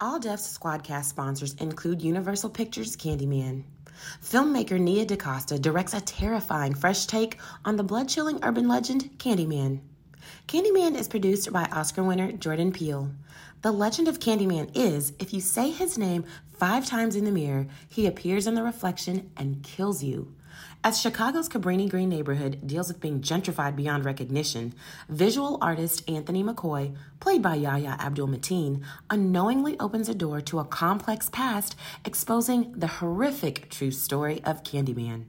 All Def's SquADDcast sponsors include Universal Pictures Candyman. Filmmaker Nia DaCosta directs a terrifying fresh take on the blood chilling urban legend Candyman. Candyman is produced by Oscar winner Jordan Peele. The legend of Candyman is if you say his name five times in the mirror, he appears in the reflection and kills you. As Chicago's Cabrini Green neighborhood deals with being gentrified beyond recognition, visual artist Anthony McCoy, played by Yahya Abdul Mateen, unknowingly opens a door to a complex past, exposing the horrific true story of Candyman.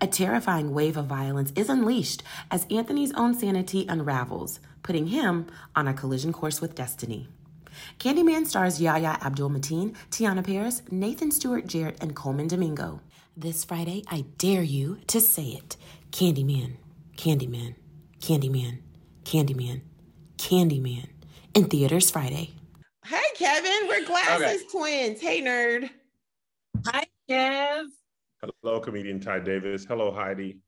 A terrifying wave of violence is unleashed as Anthony's own sanity unravels, putting him on a collision course with destiny. Candyman stars Yahya Abdul Mateen, Teyonah Parris, Nathan Stewart Jarrett, and Colman Domingo. This Friday, I dare you to say it Candyman, Candyman, Candyman, Candyman, Candyman. In theaters Friday. Hey, Kevin, we're glasses Okay. twins. Hey, nerd. Hi, Kev. Hello, comedian Ty Davis. Hello, Heidi.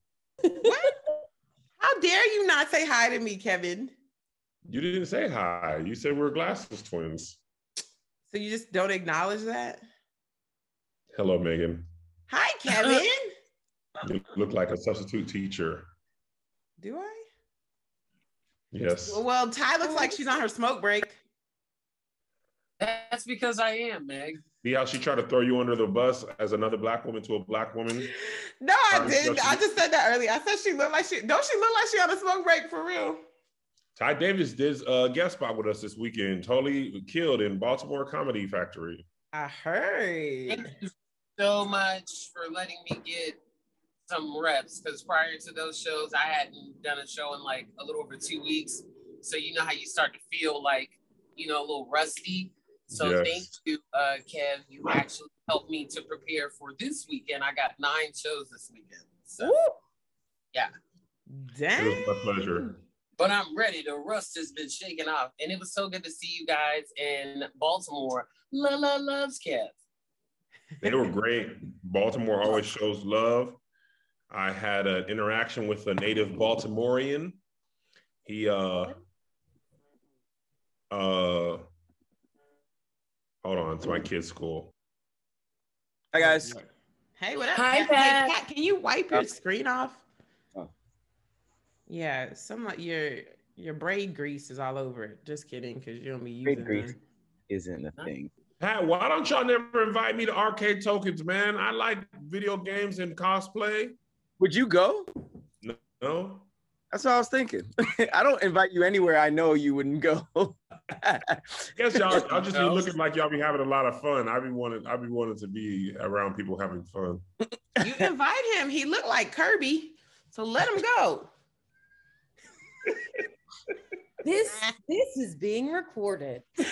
What? How dare you not say hi to me, Kevin? You didn't say hi. You said we're glasses twins. So you just don't acknowledge that? Hello, Megan. Hi, uh, Kevin. You look like a substitute teacher. Do I? Yes. Well, Ty looks like she's on her smoke break. That's because I am, Meg. See how she tried to throw you under the bus as another black woman to a black woman? No, I Sorry, didn't. Josie. I just said that earlier. I said she looked like she don't she look like she on a smoke break for real? Ty Davis did a guest spot with us this weekend. Totally killed in Baltimore Comedy Factory. I heard. Thank you so much for letting me get some reps because prior to those shows, I hadn't done a show in like a little over two weeks. So you know how you start to feel like, you know, a little rusty. So Yes. thank you, uh, Kev. You actually helped me to prepare for this weekend. I got nine shows this weekend. So, yeah, damn. It Dang. was my pleasure. but I'm ready. The rust has been shaken off. And it was so good to see you guys in Baltimore. La la loves Kev. They were great. Baltimore always shows love. I had an interaction with a native Baltimorean. He uh uh hold on, it's my kid's school. Hi guys. Hey, what up? Hi, Kat? Pat. Hey, Kat, can you wipe your screen off? Oh. Yeah, some of your your braid grease is all over it. Just kidding, because you don't be Braid using grease. Isn't a thing. Pat, why don't y'all never invite me to arcade tokens, man? I like video games and cosplay. Would you go? No? That's what I was thinking. I don't invite you anywhere I know you wouldn't go. I Guess y'all I'll just be looking like y'all be having a lot of fun. I be wanting I be wanting to be around people having fun. You invite him. He looked like Kirby, so let him go. This this is being recorded.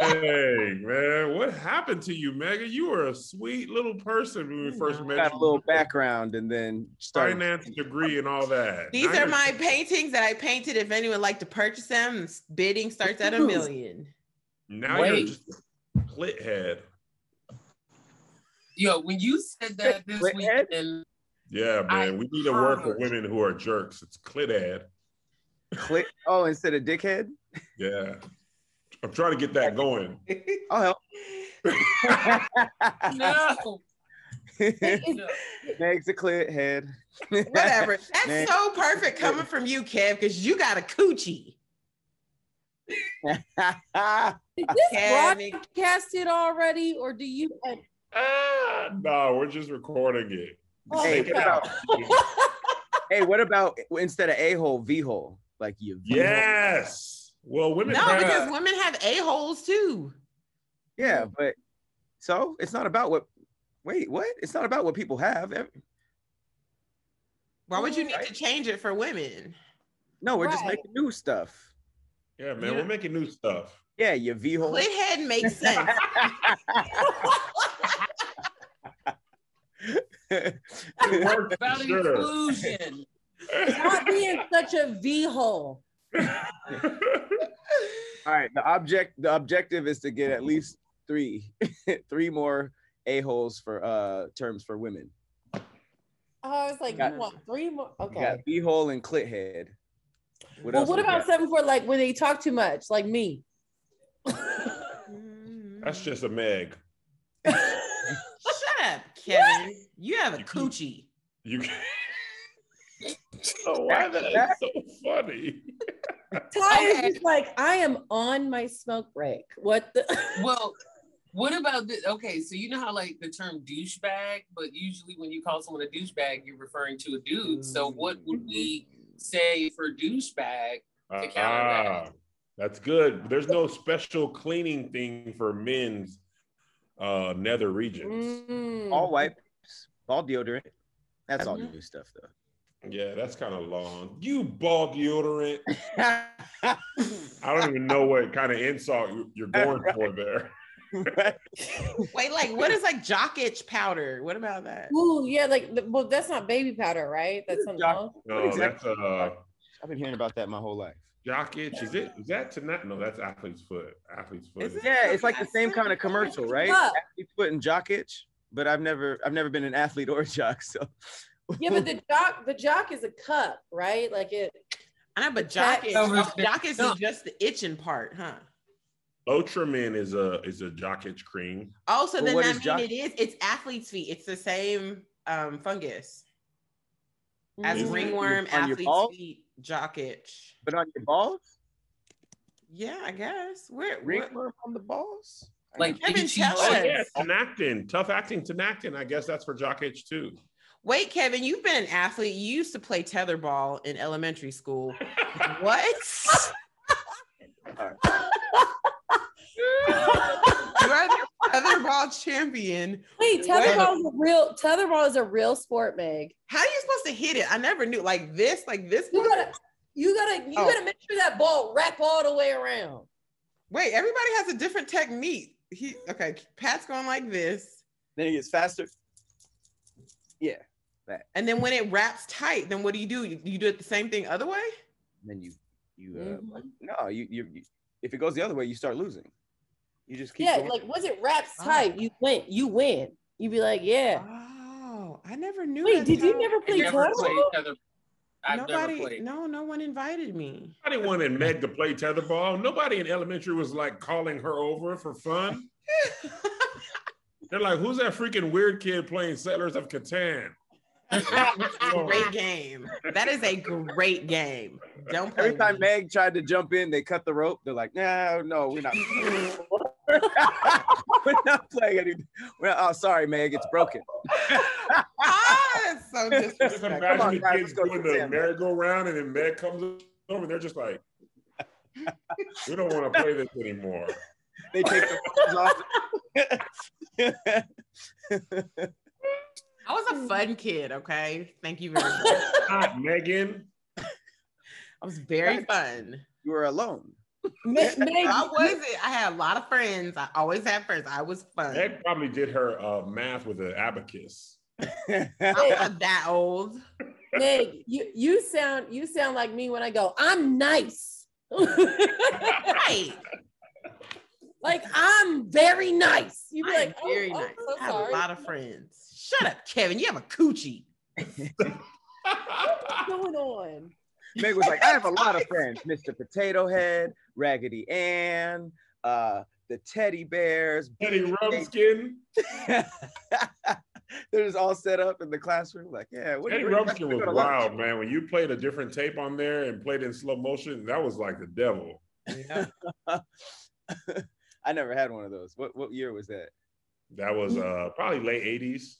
Hey man, what happened to you, Megan? You were a sweet little person when we first met. Got a little background and then started. finance degree and all that. These Now are my paintings that I painted. If anyone would like to purchase them, bidding starts at a million. Now you're Wait. just a clit head. Yo, when you said that this Wait, Ed? weekend, Yeah, I man. we need to work with women who are jerks. It's clit head. Click. Oh, instead of dickhead. Yeah. I'm trying to get that going. I'll help. no, no. Meg's a clit head. Whatever. That's Man. so perfect coming from you, Kev, because you got a coochie. Is this Kevin. broadcasted already, or do you? Ah, no, we're just recording it. Oh, Hey, it what out. hey, what about instead of a hole, v hole? Like you. Yes. Well, women No, have- because women have a-holes too. Yeah, but so it's not about what. Wait, what? It's not about what people have. Why would you need to change it for women? No, we're just making new stuff. Yeah, man, Yeah. we're making new stuff. Yeah, your v hole. Clit head makes sense. It worked about for sure. inclusion. Stop being such a v hole. All right, the object the objective is to get at least three three more a holes for uh terms for women. Oh, I was like, Got- you want three more? Okay. got v hole and clit head. What well, what we about got? something for like when they talk too much, like me? That's just a Meg. Shut up, Kevin. You have a You- coochie. You. oh, why that so funny? Ty is Okay. just like, I am on my smoke break. What the? Well, what about this? Okay, so you know how like the term douchebag, but usually when you call someone a douchebag, you're referring to a dude. So what would we say for douchebag? To counter Ah, that's good. There's no special cleaning thing for men's uh nether regions. Mm. All wipes, all deodorant. That's all Mhm. new stuff though. Yeah, that's kind of long. You ball deodorant. I don't even know what kind of insult you- you're going for there. Wait, like what is like jock itch powder? What about that? Ooh, yeah, like, well, that's not baby powder, right? That's something Jock- else. No, that's exactly? uh I've been hearing about that my whole life. jock itch. Is it? Is that tonight? No, that's athlete's foot. Athlete's foot. Is it? Yeah, it's like the same kind of commercial, right? Yeah. Athlete foot and jock itch. But I've never, I've never been an athlete or a jock, so. Yeah, but the jock, the jock is a cup, right? Like it. I know, but jock itch, jock itch no. is just the itching part, huh? Ultraman is a is a jock itch cream. Oh, so But then what that is mean jock- it is it's athlete's feet. It's the same um fungus as Is it? ringworm, On athlete's balls? feet, jock itch. But on your balls, Yeah, I guess. Where, what- ringworm on the balls. Like Kevin, itchy tell Oh us. cheeks? yeah, Tinactin, tough acting Tinactin. I guess that's for jock itch too. Wait, Kevin, you've been an athlete. You used to play tetherball in elementary school. What? you are the tetherball champion. Wait, tetherball is a real tetherball is a real sport, Meg. How are you supposed to hit it? I never knew. Like this, like this. You gotta, you gotta, you Oh. gotta make sure that ball wrap all the way around. Wait, everybody has a different technique. He okay, Pat's going like this. Then he gets faster. Yeah. And then when it wraps tight, then what do you do? You, you do it the same thing other way? Then you, you, uh, Mhm. no, you, you, you, if it goes the other way, you start losing. You just keep Yeah, going. like once it wraps Oh. tight, you win. You win. You'd be like, yeah. Oh, I never knew. Wait, that's did you never play tetherball? I've Nobody, no, no one invited me. Nobody didn't Meg to play tetherball. Nobody in elementary was like calling her over for fun. They're like, "Who's that freaking weird kid playing Settlers of Catan?" Great game. That is a great game. Don't Every time with Meg tried to jump in, they cut the rope. They're like, no, no, we're not. we're not playing anything. We're not, oh, sorry, Meg, it's broken. ah, it's so Just imagine on, the guys, kids doing the merry-go-round, and then Meg comes over, and they're just like, "We don't want to play this anymore." They take the balls off. I was a fun kid, okay? Thank you very much. Not Megan. I was very fun. you were alone. Meg, Meg, I wasn't. I had a lot of friends. I always had friends. I was fun. Meg probably did her uh, math with an abacus. I'm not that old. Meg, you you sound you sound like me when I go, I'm nice. Right. Like I'm very nice. You be I'm like, oh, very oh, nice. so I have sorry. a lot of friends. Shut up, Kevin. You have a coochie. What's going on? Meg was like, I have a lot of friends, Mr. Potato Head, Raggedy Ann, uh, the teddy bears. Teddy Ruxpin. They're just all set up in the classroom. Like, yeah, what do Teddy you what do Rumpskin you was go lunch? wild, man. When you played a different tape on there and played in slow motion, that was like the devil. I never had one of those. What what year was that? That was uh, probably late '80s.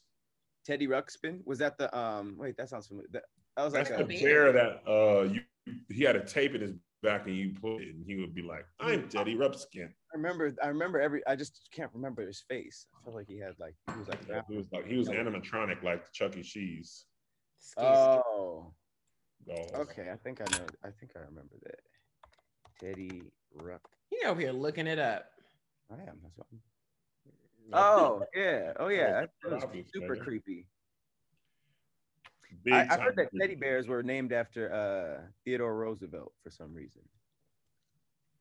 Teddy Ruxpin? Was that the um? Wait, that sounds familiar. That, that was like That's a, the bear that uh, you he had a tape in his back and you put it, and he would be like, "I'm Teddy Ruxpin. I remember. I remember every. I just can't remember his face. I felt like he had like he was like. He was like he was animatronic, like Chuck E. Cheese. Oh, Oh, okay. I think I know. I think I remember that. Teddy Ruck. You over here looking it up. I am. That's what. I'm- Oh yeah. Oh yeah. That, that was super creepy. Big I, I heard that creepy. teddy bears were named after uh, Theodore Roosevelt for some reason.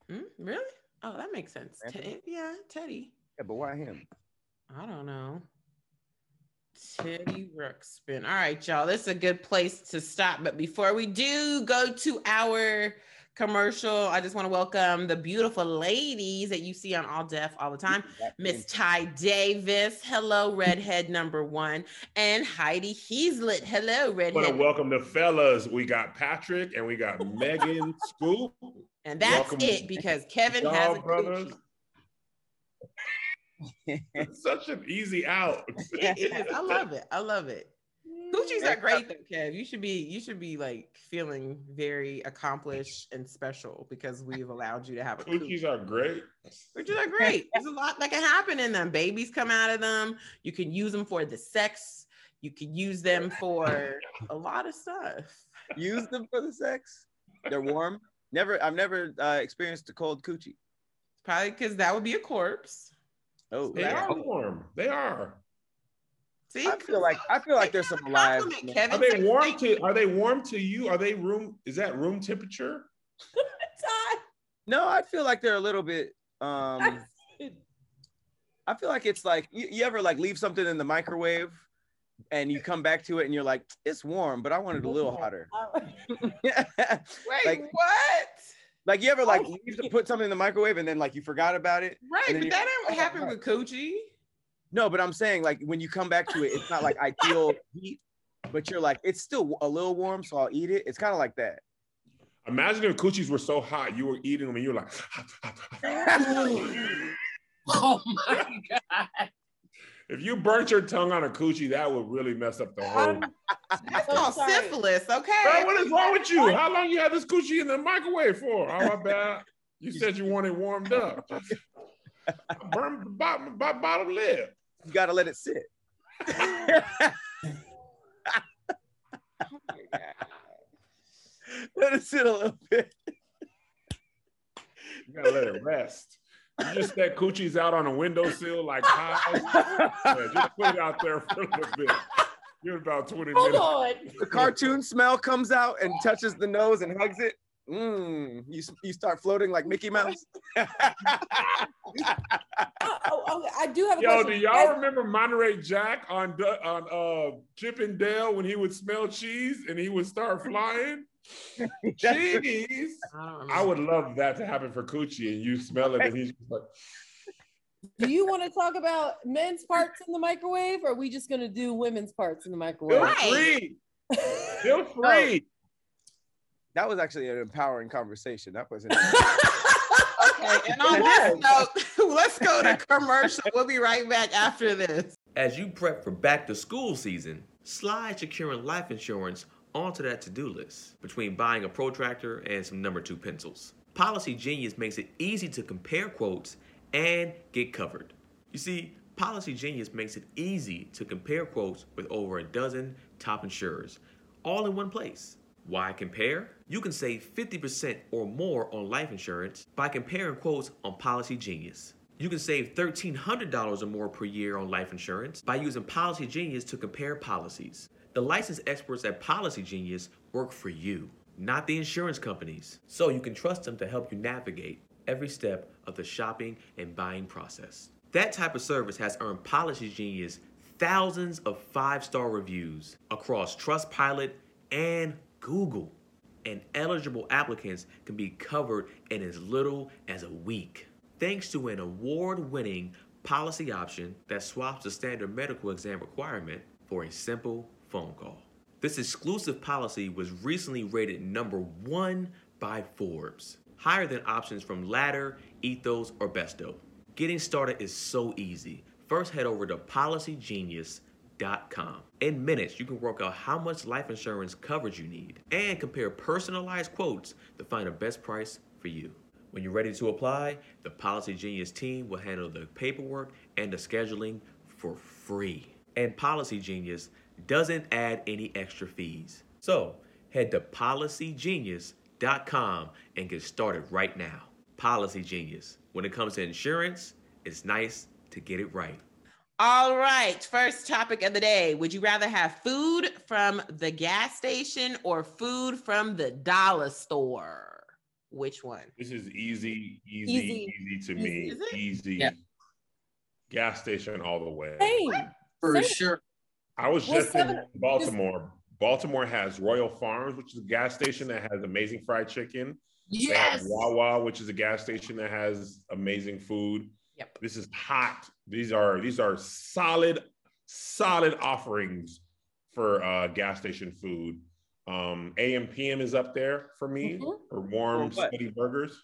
Hmm? Really? Oh, that makes sense. Anthony? Te- yeah, Teddy. Yeah, but why him? I don't know. Teddy Ruxpin. All right, y'all. This is a good place to stop. But before we do go to our commercial. I just want to welcome the beautiful ladies that you see on All Def all the time. Miss Ty Davis, hello, redhead number one, and Heidi Heaslet, hello, redhead. I want to welcome the fellas. We got Patrick and we got Megan Scoop. And that's welcome, it because Kevin has a brothers. such an easy out. It is. I love it. I love it. Coochies are great though, Kev. You should be you should be like feeling very accomplished and special because we've allowed you to have a coochie. Coochies are great. Coochies are great. There's a lot that can happen in them. Babies come out of them. You can use them for the sex. You can use them for a lot of stuff. Use them for the sex. They're warm. Never. I've never uh, experienced a cold coochie. Probably because that would be a corpse. Oh, They Yeah. are warm. They are. See, I feel like I feel like there's some alive. Compliment, Kevin. Are they warm to? you. Are they warm to you? Are they room? Is that room temperature? No, I feel like they're a little bit. Um, I feel like it's like you, you ever like leave something in the microwave, and you come back to it and you're like, it's warm, but I want it a little hotter. Wait, like- what? like you ever like leave to put something in the microwave and then like you forgot about it. Right, but that didn't Oh, happen with Coochie. No, but I'm saying like when you come back to it, it's not like ideal heat, but you're like it's still a little warm, so I'll eat it. It's kind of like that. Imagine if coochies were so hot, you were eating them and you were like, Oh my god. if you burnt your tongue on a coochie, that would really mess up the whole. That's oh, called sorry. syphilis, okay? Bro, what is wrong with you? How long you had this coochie in the microwave for? Oh my bad. You said you wanted warmed up. Burn the bottom, bo- bottom lip. You gotta let it sit. Oh my God. let it sit a little bit. You gotta let it rest. You just set coochies out on a windowsill like pies. Yeah, just put it out there for a little bit. Give it about 20 Hold minutes. on. The cartoon smell comes out and touches the nose and hugs it. Mm, you, you start floating like Mickey Mouse. Oh, oh, oh, I do have a Yo, do y'all Guys, remember Monterey Jack on on uh Chip and Dale when he would smell cheese and he would start flying? Cheese. I. I would love that to happen for Coochie and you smell it and he's just like, Do you want to talk about men's parts in the microwave, or are we just gonna do women's parts in the microwave? Feel free. Feel free. That was actually an empowering conversation. That wasn't. Okay, and on that note, let's go to commercial. We'll be right back after this. As you prep for back to school season, slide securing life insurance onto that to do list between buying a protractor and some number two pencils. Policy Genius makes it easy to compare quotes and get covered. You see, Policy Genius makes it easy to compare quotes with over a dozen top insurers, all in one place. Why compare? You can save 50% or more on life insurance by comparing quotes on Policy Genius. You can save $1,300 or more per year on life insurance by using Policy Genius to compare policies. The licensed experts at Policy Genius work for you, not the insurance companies, so you can trust them to help you navigate every step of the shopping and buying process. That type of service has earned Policy Genius thousands of five star reviews across Trustpilot and Google. And eligible applicants can be covered in as little as a week. Thanks to an award winning policy option that swaps the standard medical exam requirement for a simple phone call. This exclusive policy was recently rated number one by Forbes, higher than options from Ladder, Ethos, or Bestow. Getting started is so easy. First, head over to In minutes, you can work out how much life insurance coverage you need and compare personalized quotes to find the best price for you. When you're ready to apply, the Policy Genius team will handle the paperwork and the scheduling for free. And Policy Genius doesn't add any extra fees. So head to policygenius.com and get started right now. Policy Genius. When it comes to insurance, it's nice to get it right. All right, first topic of the day. Would you rather have food from the gas station or food from the dollar store? Which one? This is easy, easy, Easy. easy, to me. Easy. Yeah. Gas station all the way. Same. For Same. sure. I was Well, just in seven- Baltimore. Baltimore has Royal Farms, which is a gas station that has amazing fried chicken. They have Yes. Wawa, which is a gas station that has amazing food. Yep. This is hot. These are these are solid, solid offerings for uh, gas station food. Um, AM PM is up there for me Mhm. for warm, For what? sweaty burgers.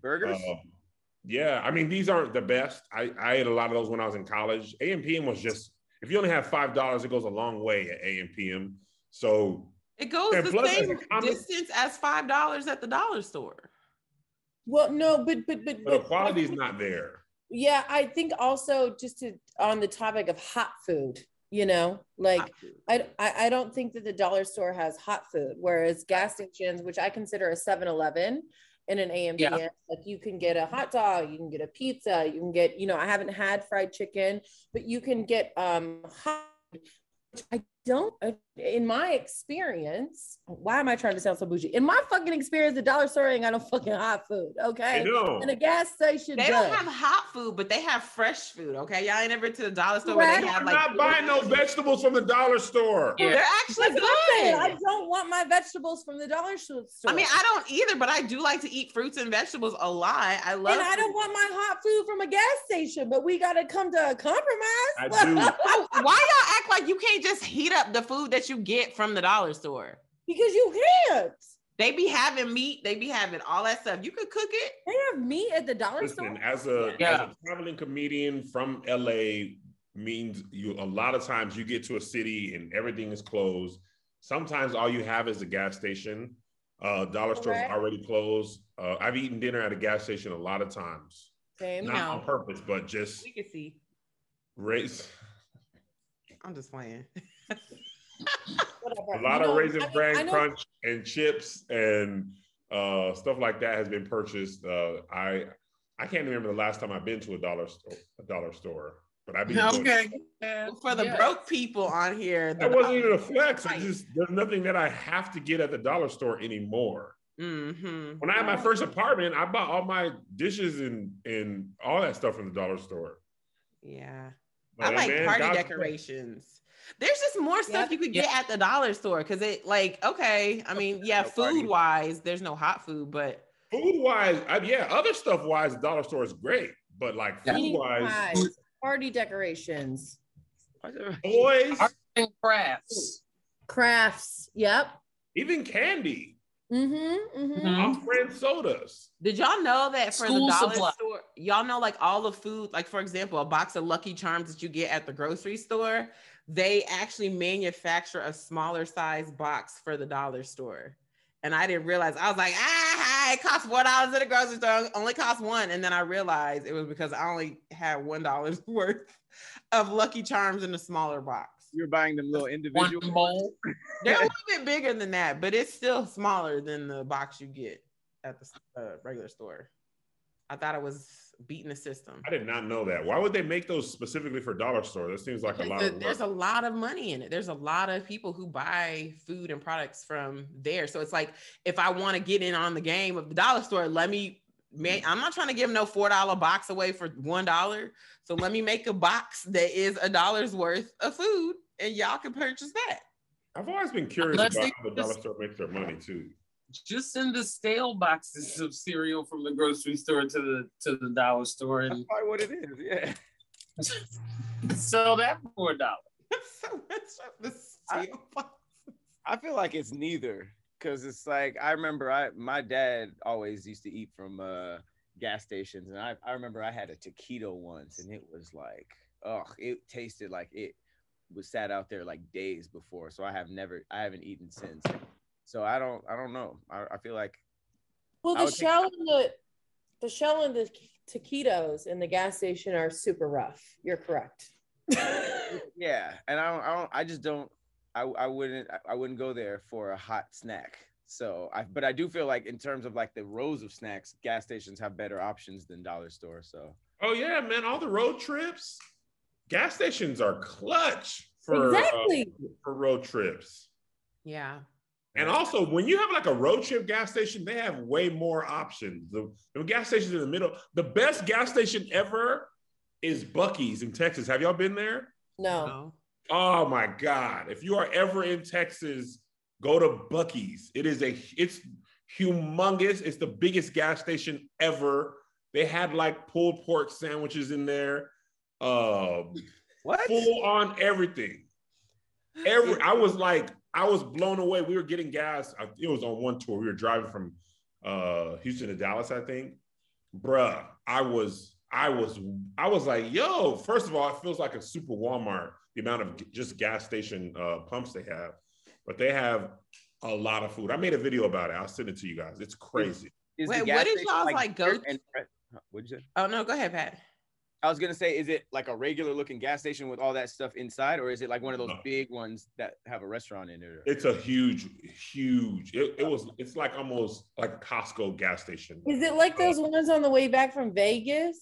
Burgers. Uh, yeah, I mean these aren't the best. I, I ate a lot of those when I was in college. AM PM was just if you only have five dollars, it goes a long way at AM PM. So It goes the plus, same as a distance as five dollars at the dollar store. Well, no, but but but, but the but quality is not there. Yeah, I think also just to on the topic of hot food, you know, like I, I don't think that the dollar store has hot food, whereas gas stations, which I consider a 7-Eleven and an AMPM, Yeah. like you can get a hot dog, you can get a pizza, you can get, you know, I haven't had fried chicken, but you can get um hot which I don't uh, in my experience. Why am I trying to sound so bougie? In my fucking experience, the dollar store ain't got no fucking hot food. Okay. know. And a gas station. They does. don't have hot food, but they have fresh food. Okay, y'all ain't never to the dollar store where Correct. they have I'm like. not buying no vegetables from the dollar store. Yeah. They're actually That's what I'm saying. I good. don't want my vegetables from the dollar store. I mean, I don't either, but I do like to eat fruits and vegetables a lot. I love. and I don't want my hot food from a gas station, but we got to come to a compromise. I do. Why why y'all act like you can't just heat up the food that you get from the dollar store? because you can't. They be having meat. They be having all that stuff. You could cook it. They have meat at the dollar Listen, store. as a Yeah. as a traveling comedian from LA means you a lot of times you get to a city and everything is closed. Sometimes all you have is a gas station. Uh, dollar store's Correct. already closed. Uh, I've eaten dinner at a gas station a lot of times, Same. not No. on purpose, but just We can see. Race. I'm just playing. Whatever. a lot You of know, raisin I bran I know- crunch and chips and uh, stuff like that has been purchased. Uh, I I can't remember the last time I've been to a dollar store. A dollar store, but I've been. Okay. For the Yes. broke people on here, That wasn't even a flex. I just there's nothing that I have to get at the dollar store anymore. Mm-hmm. When I had my first apartment, I bought all my dishes and and all that stuff from the dollar store. Yeah. But, I like man, party God's- decorations. There's just more stuff Yep. you could get at the dollar store because it like okay. I mean, yeah, No party. food wise, there's no hot food, but Food wise, yeah, other stuff wise, the dollar store is great. But like Yeah. food wise, party decorations, toys, Art and crafts. crafts. Yep. even candy, Mm-hmm. mm-hmm. Mhm. off-brand sodas. did y'all know that for School the dollar supply. store, y'all know like all the food, like for example, a box of Lucky Charms that you get at the grocery store, they actually manufacture a smaller size box for the dollar store. And I didn't realize I was like, ah, it costs four dollars at the grocery store, only costs one. And then I realized it was because I only had one dollar's worth of Lucky Charms in a smaller box. You're buying them little One individual. bowl. They're a little bit bigger than that, but it's still smaller than the box you get at the uh, regular store. I thought it was beating the system. I did not know that. Why would they make those specifically for dollar store? That seems like a lot There's of a, there's a lot of money in it. There's a lot of people who buy food and products from there. So it's like if I want to get in on the game of the dollar store, let me. Man, mm. I'm not trying to give no four dollar box away for one dollar. So let me make a box that is a dollar's worth of food, and y'all can purchase that. I've always been curious Unless about how the dollar store makes their money too. Just send the stale boxes of cereal from the grocery store to the to the dollar store That's and probably what it is. Yeah. sell that for a dollar. so much of the I- I feel like it's neither because it's like I remember I my dad always used to eat from uh gas stations and I, I remember I had a taquito once and it was like oh it tasted like it was sat out there like days before so I have never I haven't eaten since so I don't I don't know I, I feel like Well, the would think- shell and the the shell and the taquitos in the gas station are super rough. You're correct. yeah and I don't I don't I just don't I, I wouldn't I wouldn't go there for a hot snack so I but I do feel like in terms of like the rows of snacks gas stations have better options than dollar store so Oh yeah, man! All the road trips, gas stations are clutch for uh, for road trips. Yeah. And also, when you have like a road trip gas station, they have way more options. The, the gas stations in the middle, the best gas station ever is Buc-ee's in Texas. Have y'all been there? no. No. Oh my God! If you are ever in Texas, go to Buc-ee's. It is a it's humongous. It's the biggest gas station ever. They had like pulled pork sandwiches in there. Um, What? full on everything. Every I was like, I was blown away. We were getting gas. I- It was on one tour. We were driving from uh Houston to Dallas, I think. Bruh, I was, I was, I was like, yo, first of all, it feels like a super Walmart, the amount of g- just gas station uh pumps they have. But they have a lot of food. I made a video about it. I'll send it to you guys. It's crazy. Is Wait, the gas what is y'all's, like, go- and- What'd you say? Oh no, go ahead, Pat. I was gonna say, is it like a regular looking gas station with all that stuff inside, or is it like one of those No. big ones that have a restaurant in it? It's a huge, huge. It, it was. It's like almost like a Costco gas station. Is it like those ones on the way back from Vegas?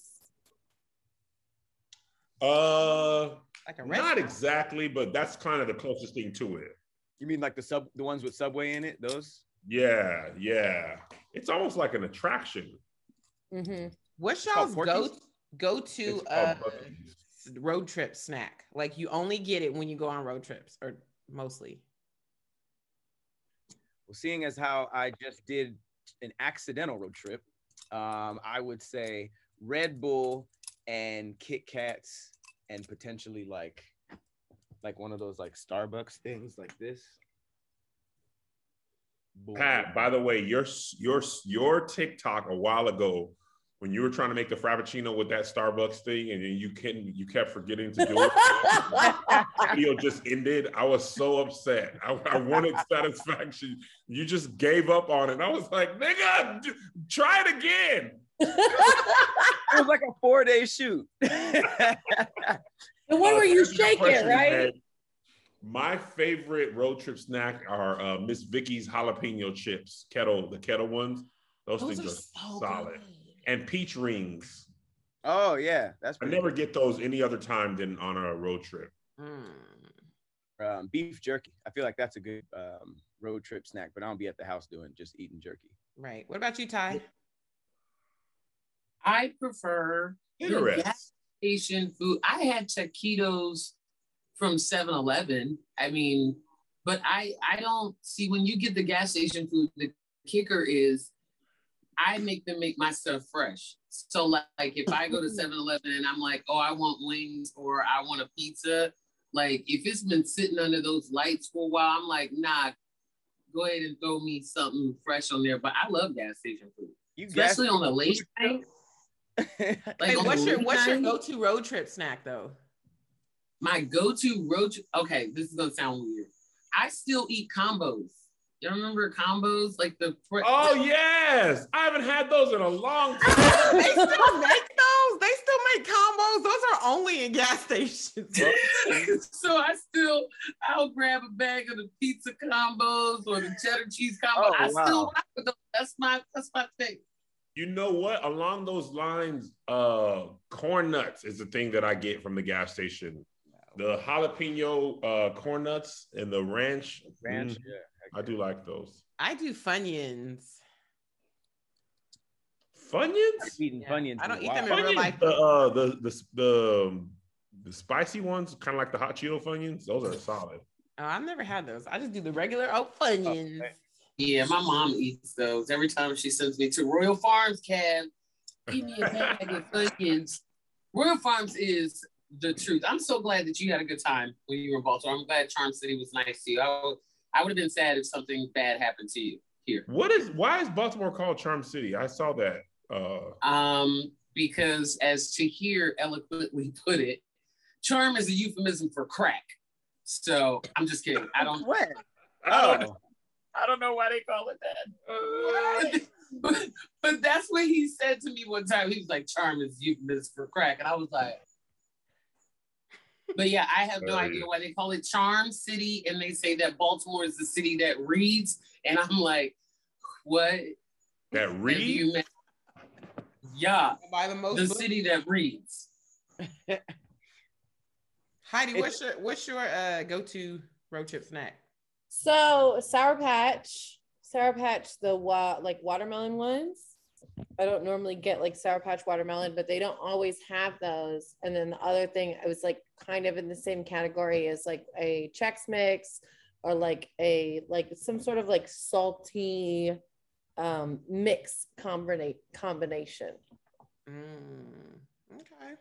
Uh, Like a not exactly, but that's kind of the closest thing to it. You mean like the sub, the ones with Subway in it? Those? Yeah, yeah. It's almost like an attraction. Mm-hmm. What's called y'all's go Porky's? Go to a uh, road trip snack? Like you only get it when you go on road trips, or mostly. Well, seeing as how I just did an accidental road trip, um, I would say Red Bull and Kit Kats and potentially like like one of those like Starbucks things like this. Boom. Pat, by the way, your your your TikTok a while ago when you were trying to make the frappuccino with that Starbucks thing, and you can you kept forgetting to do it. video just ended. I was so upset. I, I wanted satisfaction. You just gave up on it. I was like, nigga, d- try it again. It was like a four day shoot. the one where you Uh, shake it, right? man. My favorite road trip snack are uh, Miss Vickie's jalapeno chips, kettle, the kettle ones. Those, Those things are are so solid. good. And peach rings. oh yeah, that's I never good. get those any other time than on a road trip. Mm. um, beef jerky. I feel like that's a good um, road trip snack, but I don't be at the house doing just eating jerky. Right. What about you, Ty? I prefer the gas station food. I had taquitos from 7-Eleven. I mean, but I I don't see when you get the gas station food, the kicker is I make them make my stuff fresh. So like, like if I go to mm-hmm. 7-Eleven and I'm like, oh, I want wings or I want a pizza, like if it's been sitting under those lights for a while, I'm like, nah, go ahead and throw me something fresh on there. But I love gas station food, You especially on the late night. Like Hey, what's your late what's your go-to road trip snack though? my go-to road trip. Okay, this is gonna sound weird. I still eat combos. You remember combos like the Oh yes, I haven't had those in a long time. they still make those. They still make combos. Those are only in gas stations. so I still I'll grab a bag of the pizza combos or the cheddar cheese combo. Oh, I still wow. rock with those. That's my that's my thing. You know what? Along those lines, uh, corn nuts is the thing that I get from the gas station. The jalapeno uh, corn nuts and the ranch. ranch. mm, Yeah. I do like those. I do Funyuns. Funyuns? I've eaten Yeah. Funyuns. I don't eat them while. in real Funyuns, life. the, uh, the the the the spicy ones, kind of like the hot Cheeto Funyuns. Those are solid. Oh, I've never had those. I just do the regular oh Funyuns. okay. Yeah, my mom eats those every time she sends me to Royal Farms. Cab, give me a bag of Funyuns. Royal Farms is the truth. I'm so glad that you had a good time when you were in Baltimore. I'm glad Charm City was nice to you. I would, I would have been sad if something bad happened to you here. What is why is Baltimore called Charm City? I saw that. Uh, Um, because as Tahir eloquently put it, charm is a euphemism for crack. So I'm just kidding. I don't What? I don't Oh, I don't know why they call it that. but, but that's what he said to me one time. He was like, charm is euphemism for crack. And I was like, but yeah, I have no idea why they call it Charm City. And they say that Baltimore is the city that reads. And I'm like, what? that have read. you met? Yeah, Buy the most the books. city that reads. Heidi, what's your what's your uh go-to road trip snack? So Sour Patch, Sour Patch, the wa- like watermelon ones. I don't normally get like Sour Patch watermelon, but they don't always have those. And then the other thing, I was like kind of in the same category as like a Chex Mix or like a like some sort of like salty um mix combinate combination. Mm, okay.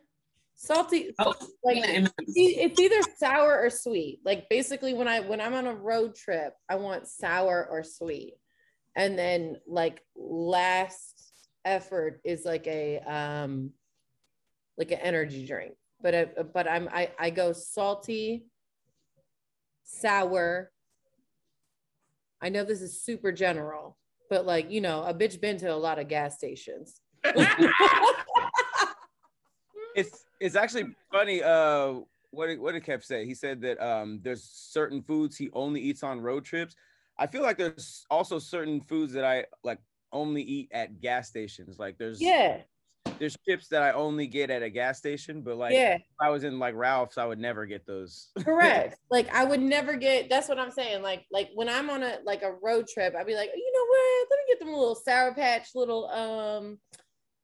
Salty, Oh, like peanut M&Ms. it's it's either sour or sweet. Like basically when I when I'm on a road trip, I want sour or sweet. And then like last effort is like a um like an energy drink. But I, but I'm I I go salty, sour. I know this is super general, but like, you know, a bitch been to a lot of gas stations. it's it's actually funny. Uh, what did, what did Kev say? He said that um, there's certain foods he only eats on road trips. I feel like there's also certain foods that I like only eat at gas stations. Like there's yeah, there's chips that I only get at a gas station, but like yeah. if I was in like Ralph's, I would never get those. correct like i would never get that's what i'm saying like like when i'm on a like a road trip i'd be like you know what let me get them little sour patch little um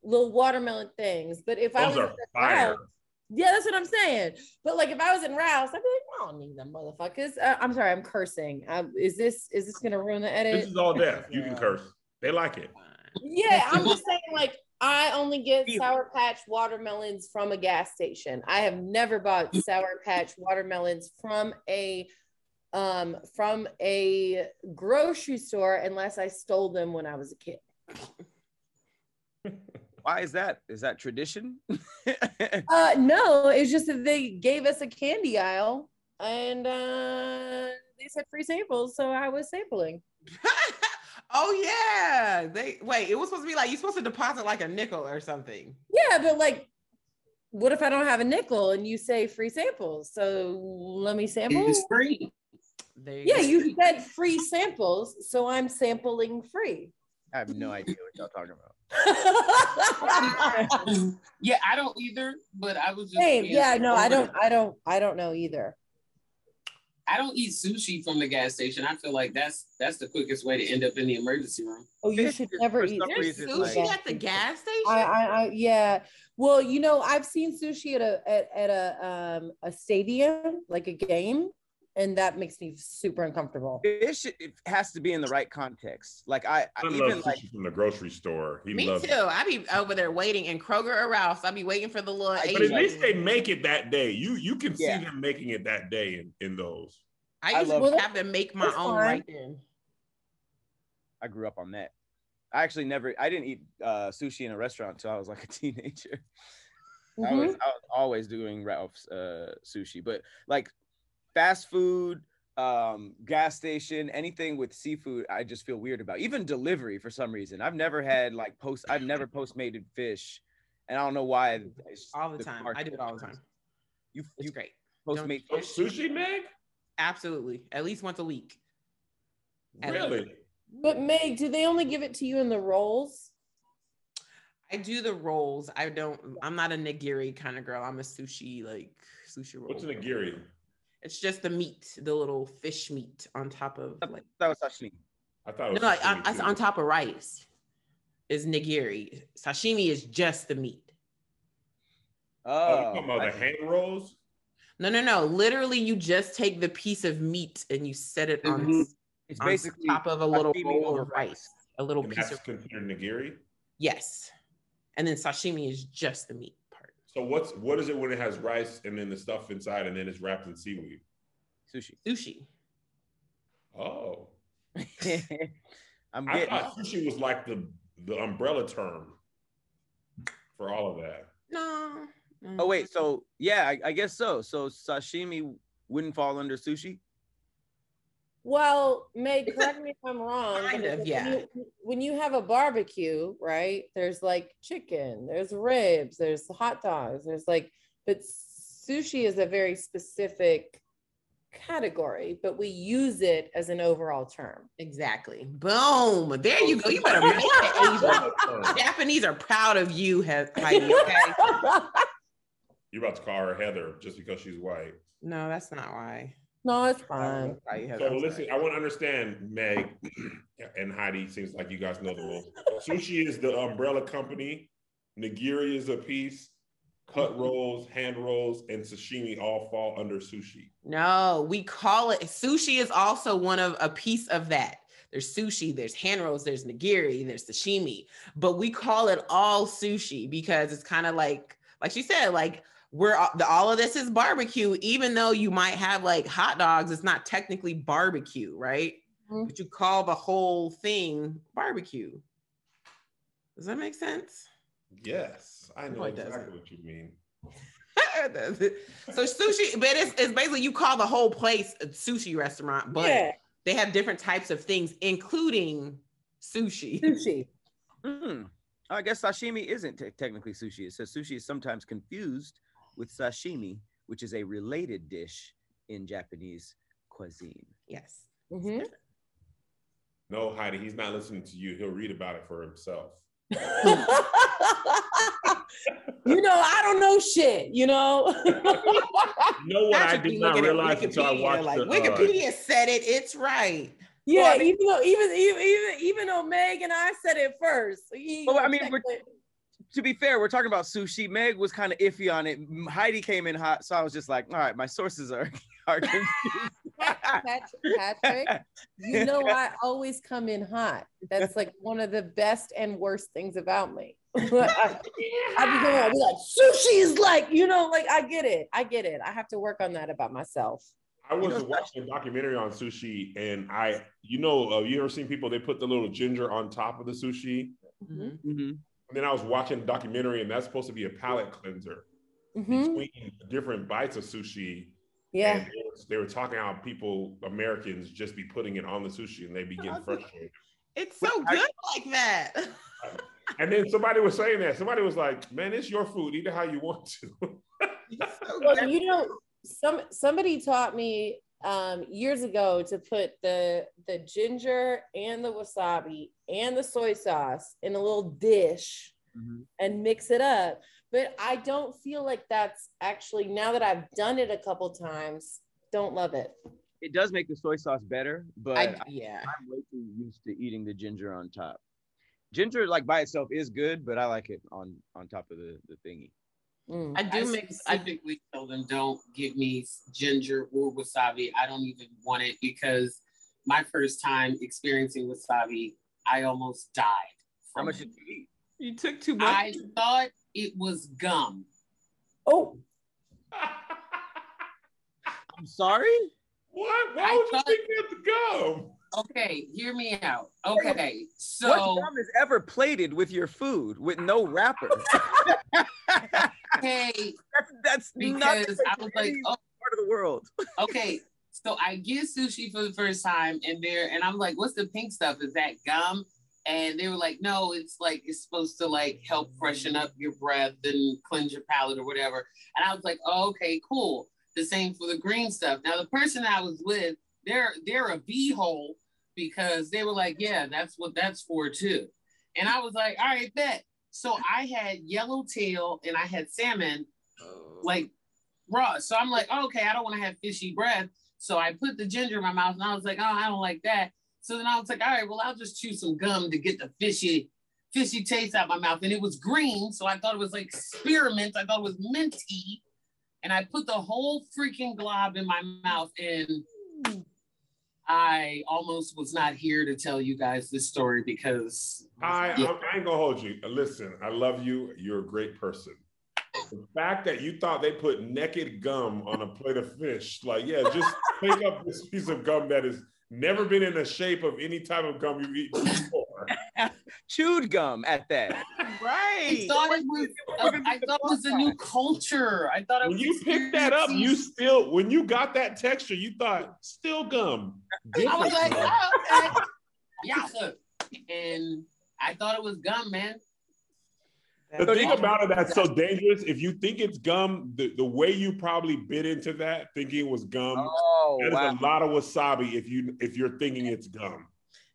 little watermelon things but if i was are fire. Ralph's- yeah that's what i'm saying but like if i was in Ralph's, i'd be like i don't need them motherfuckers uh, i'm sorry i'm cursing um, is this is this gonna ruin the edit This is All Def. You can curse. They like it. yeah i'm just saying like i only get sour patch watermelons from a gas station i have never bought sour patch watermelons from a um from a grocery store unless i stole them when i was a kid Why is that? Is that tradition? uh no it's just that they gave us a candy aisle and uh they said free samples so i was sampling oh yeah. They wait, it was supposed to be like you're supposed to deposit like a nickel or something. yeah but like what if i don't have a nickel and you say free samples so let me sample It's free. There Yeah, go. you said free samples, so I'm sampling free. I have no idea what y'all talking about. yeah, I don't either, but I was just Same. being Yeah, no, I don't. I don't, I don't know either. I don't eat sushi from the gas station. I feel like that's that's the quickest way to end up in the emergency room. Oh, you should never eat. reason, sushi like- at the gas station. I, I, I, yeah. Well, you know, I've seen sushi at a at, at a um a stadium, like a game, and that makes me super uncomfortable. Fish it has to be in the right context. Like I, I I even love like sushi from the grocery store. He Me loves too. it. I be over there waiting in Kroger or Ralph's. I be waiting for the little But But at least they make it that day. You you can Yeah. see them making it that day in, in those. I I usually love- have to make my own fine. right then. I grew up on that. I actually never I didn't eat uh, sushi in a restaurant until I was like a teenager. I was. I was always doing Ralph's uh, sushi, but like fast food, um, gas station, anything with seafood, I just feel weird about. Even delivery for some reason. I've never had like post. I've never post postmated fish, and I don't know why. All the time. I do it all the time. You It's you great. postmate Oh, sushi, Meg? Absolutely. At least once a week. At Really? But Meg, do they only give it to you in the rolls? I do the rolls. I don't. I'm not a nigiri kind of girl. I'm a sushi like sushi roll. What's a nigiri? It's just the meat, the little fish meat on top of like That was sashimi. I thought it no, was like sashimi, on, on top of rice. Is nigiri. Sashimi is just the meat. Oh, Oh, you talking about the hand rolls? No, no, no. Literally, you just take the piece of meat and you set it on, Mhm. it's on basically top of a little sashimi roll of rice. A little And piece that's of considered nigiri. yes. And then sashimi is just the meat part. So what's what is it when it has rice and then the stuff inside and then it's wrapped in seaweed? sushi. Sushi. Oh, I'm I thought sushi was like the the umbrella term for all of that. No. no. Oh wait, so yeah, I, I guess so. So sashimi wouldn't fall under sushi. Well, Meg, correct me if I'm wrong. Kind of, when yeah. you- when you have a barbecue, right? There's like chicken, there's ribs, there's hot dogs, there's like, but sushi is a very specific category, but we use it as an overall term. Exactly. Boom. There you go. You better make it, Ava. Japanese are proud of you, He- Heidi. Okay. You're about to call her Heather just because she's white. No, that's not why. No, it's fine. So listen. I want to understand, Meg and Heidi. Seems like you guys know the most. Sushi is the umbrella company. Nigiri is a piece. Cut rolls, hand rolls, and sashimi all fall under sushi. No, we call it sushi is also one of a piece of that. there's sushi, there's hand rolls, there's nigiri, there's sashimi, but we call it all sushi because it's kind of like, like she said, like we're all, the, all of this is barbecue, even though you might have like hot dogs, it's not technically barbecue, right? Mhm. But you call the whole thing barbecue. Does that make sense? Yes, I know No, it doesn't. exactly what you mean. so sushi, but it's, it's basically you call the whole place a sushi restaurant, but yeah, they have different types of things, including sushi. sushi. Hmm. I guess sashimi isn't te- technically sushi. It says sushi is sometimes confused with sashimi, which is a related dish in Japanese cuisine. Yes. Mhm. No, Heidi, he's not listening to you. He'll read about it for himself. you know, I don't know shit. You know. You know what I Patrick be did not looking at realize until I Wikipedia, watched like the, uh, Wikipedia said it, it's right. yeah, Well, I mean- even though even even even even though Meg and I said it first. he Well, I mean, checked we're- it. To be fair, we're talking about sushi. Meg was kind of iffy on it. Heidi came in hot, so I was just like, all right, my sources are are confused. Patrick, Patrick, you know I always come in hot. That's like one of the best and worst things about me. I, I be going, I'll be like, sushi is like, you know, like I get it. I get it. I have to work on that about myself. I was know, watching a documentary on sushi, and I, you know, uh, you ever seen people they put the little ginger on top of the sushi, Mhm. Mhm. And then I was watching a documentary, and that's supposed to be a palate cleanser Mhm. between different bites of sushi. Yeah. And they were, they were talking how people, Americans, just be putting it on the sushi, and they be getting frustrated. It's so good like that. And then somebody was saying that somebody was like, "Man, it's your food. Eat it how you want to." Well, you know, some somebody taught me um, years ago to put the the ginger and the wasabi and the soy sauce in a little dish Mhm. and mix it up. But I don't feel like that's actually now that I've done it a couple times, don't love it. It does make the soy sauce better, but I, yeah. I'm way too used to eating the ginger on top. Ginger, like by itself, is good, but I like it on on top of the the thingy. Mm. I do make I mix. I, specifically tell them don't give me ginger or wasabi. I don't even want it because my first time experiencing wasabi, I almost died. How much it. did you eat? you took too much. I thought it was gum. Oh, I'm sorry. what? Why I would you thought- think that's gum? Okay, hear me out. Okay, so what so gum is ever plated with your food with no wrapper? hey, that's that's not because I was like, oh, part of the world. okay. So I get sushi for the first time, and there, and I'm like, "What's the pink stuff? Is that gum?" And they were like, "No, it's like it's supposed to like help freshen up your breath and cleanse your palate or whatever." And I was like, oh, "Okay, cool." The same for the green stuff. Now the person I was with, they're they're a hole because they were like, "Yeah, that's what that's for too." And I was like, "All right, bet." So I had yellowtail and I had salmon oh. like raw. So I'm like, oh, okay, I don't want to have fishy breath. So I put the ginger in my mouth and I was like, oh, I don't like that. So then I was like, all right, well, I'll just chew some gum to get the fishy, fishy taste out my mouth. And it was green. So I thought it was like spearmint. I thought it was minty. And I put the whole freaking glob in my mouth and I almost was not here to tell you guys this story because I, Yeah. I'm- I ain't gonna hold you. Listen, I love you. You're a great person. The fact that you thought they put naked gum on a plate of fish, like, yeah, just pick up this piece of gum that has never been in the shape of any type of gum you've eaten before. Chewed gum at that. I right. thought it was uh, I thought it was a new culture. I thought it When was you picked that up, you still, when you got that texture, you thought still gum. I was like, oh, okay. yeah, look. and I thought it was gum, man. The thing about it that's so dangerous, if you think it's gum, the, the way you probably bit into that thinking it was gum, Oh that is wow! a lot of wasabi if you if you're thinking it's gum.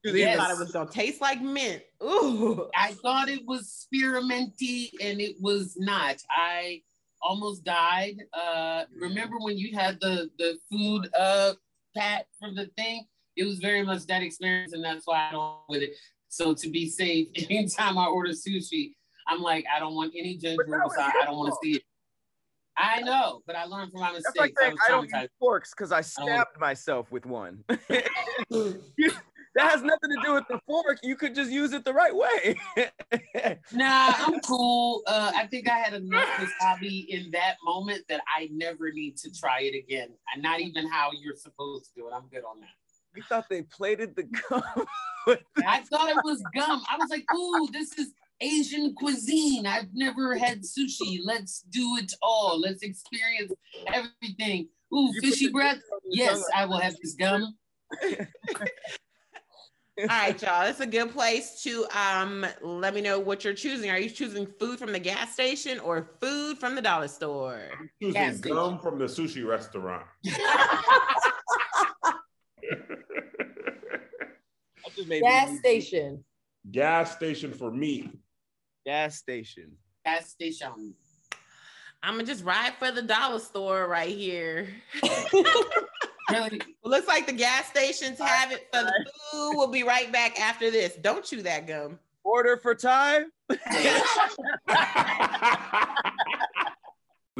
You Yes. thought it was gonna taste like mint. Ooh. I thought it was spearminty, and it was not. I almost died. Uh, remember when you had the the food uh pat from the thing? It was very much that experience, and that's why I don't with it. So to be safe, anytime I order sushi, I'm like, I don't want any ginger. But that was wasabi. your I don't want to see it. I know, but I learned from my mistakes. That's like I saying was I don't use forks because I don't- stabbed myself with one. that has nothing to do with the fork. You could just use it the right way. Nah, I'm cool. Uh, I think I had enough wasabi in that moment that I never need to try it again. And not even how you're supposed to do it. I'm good on that. you thought they plated the gum. I thought it was gum. I was like, ooh, this is Asian cuisine. I've never had sushi. Let's do it all. Let's experience everything. Ooh, You fishy breath. gum on the Yes. I will have this gum. All right, y'all. It's a good place to um let me know what you're choosing. Are you choosing food from the gas station or food from the dollar store? Choosing Gas station. gum from the sushi restaurant. I just made Gas station. Gas station for me. Gas station. Gas station. I'm gonna just ride for the dollar store right here. Really? Looks like the gas stations have it for the food. We'll be right back after this. Don't chew that gum. Order for time.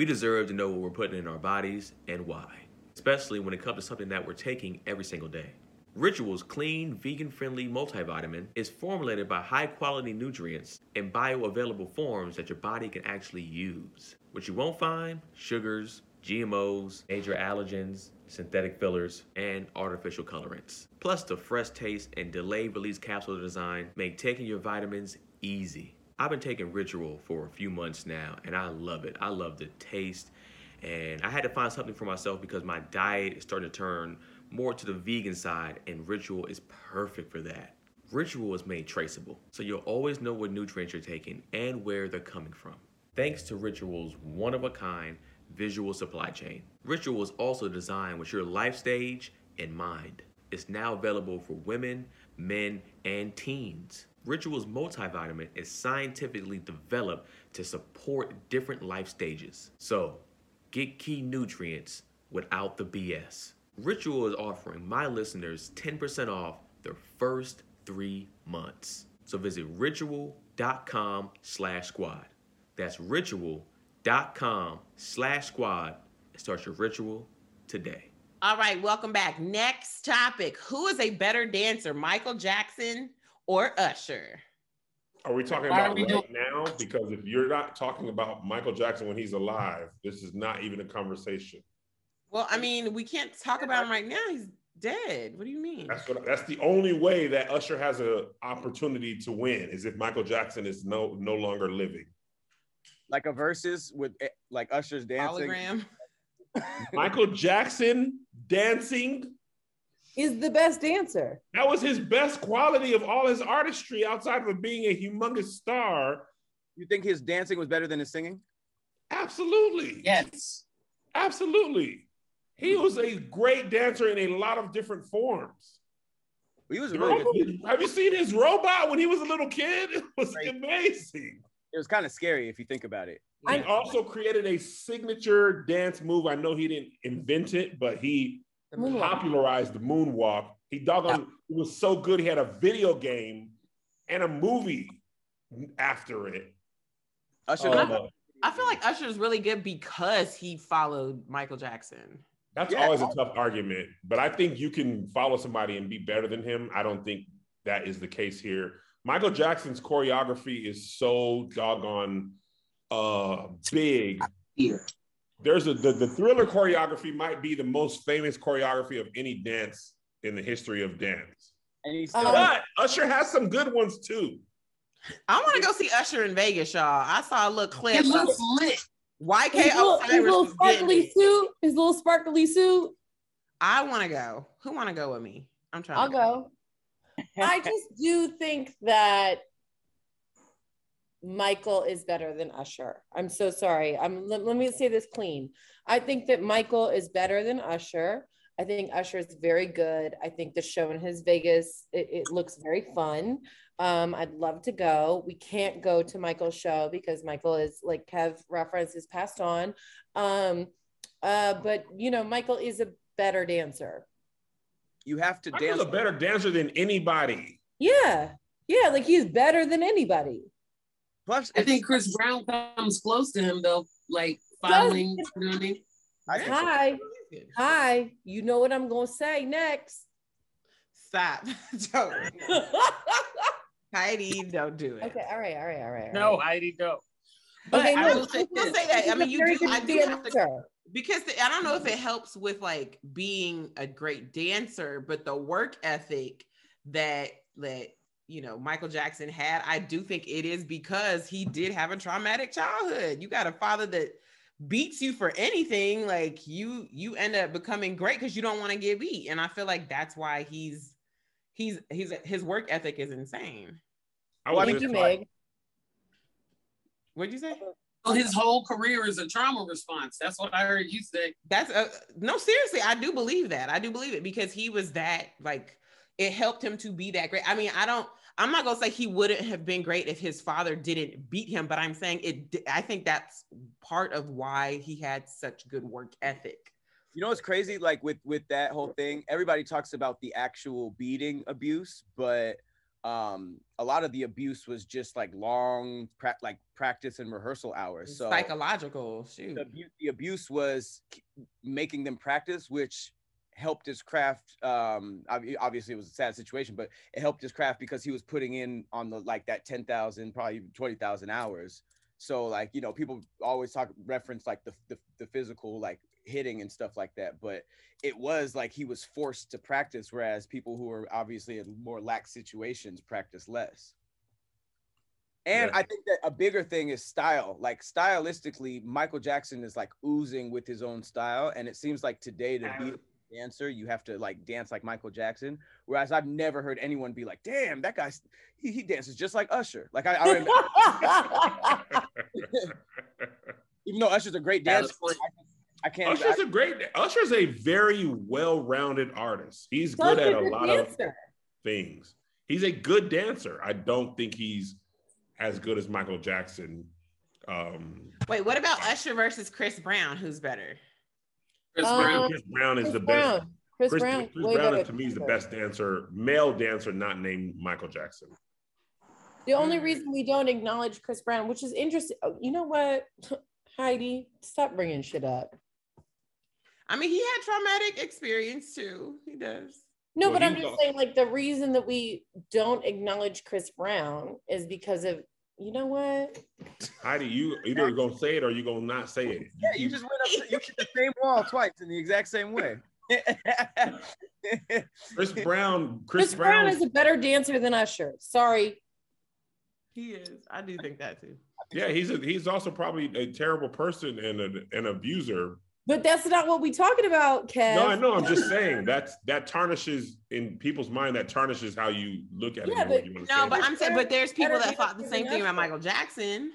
We deserve to know what we're putting in our bodies and why, especially when it comes to something that we're taking every single day. Ritual's clean, vegan friendly multivitamin is formulated by high quality nutrients in bioavailable forms that your body can actually use. What you won't find sugars, GMOs, major allergens, synthetic fillers, and artificial colorants. Plus, the fresh taste and delayed release capsule design make taking your vitamins easy. I've been taking Ritual for a few months now, and I love it. I love the taste, and I had to find something for myself because my diet is starting to turn more to the vegan side, and Ritual is perfect for that. Ritual is made traceable, so you'll always know what nutrients you're taking and where they're coming from. Thanks to Ritual's one of a kind visual supply chain. Ritual is also designed with your life stage in mind. It's now available for women, men, and teens. Ritual's multivitamin is scientifically developed to support different life stages. So, get key nutrients without the BS. Ritual is offering my listeners 10% off their first three months. So visit ritual.com slash squad. That's ritual.com slash squad and start your ritual today. All right, welcome back. Next topic. Who is a better dancer, Michael Jackson or Usher? Are we talking Why about we right now? Because if you're not talking about Michael Jackson when he's alive, this is not even a conversation. Well, I mean, we can't talk about him right now. He's dead. What do you mean? That's what. That's the only way that Usher has an opportunity to win is if Michael Jackson is no no longer living. Like a versus with eh, like Usher's dancing. Hologram. Michael Jackson dancing. Is the best dancer. That was his best quality of all his artistry outside of being a humongous star. You think his dancing was better than his singing? Absolutely. Yes. Absolutely. He was a great dancer in a lot of different forms. He was You really good. have you seen his robot when he was a little kid? It was Right. amazing. It was kind of scary if you think about it. He Yeah. also created a signature dance move. I know he didn't invent it, but he Moonwalk. popularized the moonwalk. He doggone it was so good. He had a video game and a movie after it. Usher um, does I feel like Usher is really good because he followed Michael Jackson. That's Yeah. always a tough argument, but I think you can follow somebody and be better than him. I don't think that is the case here. Michael Jackson's choreography is so doggone uh big. There's a the, the thriller choreography might be the most famous choreography of any dance in the history of dance. and he's Um, But Usher has some good ones too. I want to go see Usher in Vegas, y'all. I saw a little clip. It looks lit. YK His little, his little sparkly suit. His little sparkly suit. I want to go. Who want to go with me? I'm trying. I'll to go. I just do think that Michael is better than Usher. I'm so sorry. I'm let, let me say this clean. I think that Michael is better than Usher. I think Usher is very good. I think the show in his Vegas it, it looks very fun. Um, I'd love to go. We can't go to Michael's show because Michael is like Kev reference is passed on. Um, uh, but you know, Michael is a better dancer. You have to Michael's dance. a better dancer than anybody. Yeah. Yeah, like he's better than anybody. Plus, I think Chris Brown comes close to him though, like following. You know what I mean? I think so. Hi, hi. You know what I'm gonna say next. Stop. don't. Heidi, don't do it. okay, all right, all right, all right. all No, right. Heidi, no. But Okay, I no, will say I'll say that. I mean, you do. I do have to answer. because the, I don't know if it helps with like being a great dancer, but the work ethic that that you know Michael Jackson had, I do think it is because he did have a traumatic childhood. You got a father that beats you for anything, like you you end up becoming great because you don't want to get beat, and I feel like that's why he's he's he's his work ethic is insane. I was Thank you, like, Meg. What'd you say? So his whole career is a trauma response. That's what I heard you say. That's uh, no, seriously, I do believe that. I do believe it because he was that like it helped him to be that great. I mean, I don't. I'm not gonna say he wouldn't have been great if his father didn't beat him, but I'm saying it. I think that's part of why he had such good work ethic. You know what's crazy? Like with with that whole thing, everybody talks about the actual beating abuse, but um a lot of the abuse was just like long pra- like practice and rehearsal hours. So Psychological, shoot. the, abu- the abuse was k- making them practice, which helped his craft. Um, obviously, it was a sad situation, but it helped his craft because he was putting in on the like that ten thousand, probably twenty thousand hours. So like you know, people always talk reference like the, the the physical like hitting and stuff like that, but it was like he was forced to practice, whereas people who are obviously in more lax situations practice less. And Yeah. I think that a bigger thing is style. Like stylistically, Michael Jackson is like oozing with his own style. And it seems like today to be a dancer, you have to like dance like Michael Jackson. Whereas I've never heard anyone be like, damn, that guy's he, he dances just like Usher. Like I, I remember, even though Usher's a great dancer. I, I can't. Usher's a great. Usher's a very well-rounded artist. He's good at a a good lot of things. He's a good dancer. I don't think he's as good as Michael Jackson. Um, Wait, what about Usher versus Chris Brown? Who's better? Chris Um, Brown. Chris Brown is Chris the best. Brown. Chris, Chris, Brown. Chris Brown is, to me is the best dancer, male dancer, not named Michael Jackson. The only Mm. reason we don't acknowledge Chris Brown, which is interesting, oh, you know what, Heidi, stop bringing shit up. I mean, he had traumatic experience too. He does. No, Well, but I'm just al- saying, like, the reason that we don't acknowledge Chris Brown is because of, you know what? Heidi, you either gonna say it or you gonna not say it. Yeah, you just went up. To, you hit the same wall twice in the exact same way. Chris Brown. Chris, Chris, Brown Brown is a better dancer than Usher. Sorry. He is. I do think that too. Yeah, he's a, he's also probably a terrible person and a, an abuser. But that's not what we're talking about, Kev. No, I know. I'm just saying that's that tarnishes in people's mind. That tarnishes how you look at Yeah, it. and but- what you No, understand. but I'm saying, but there's people that thought the same thing about Michael Jackson.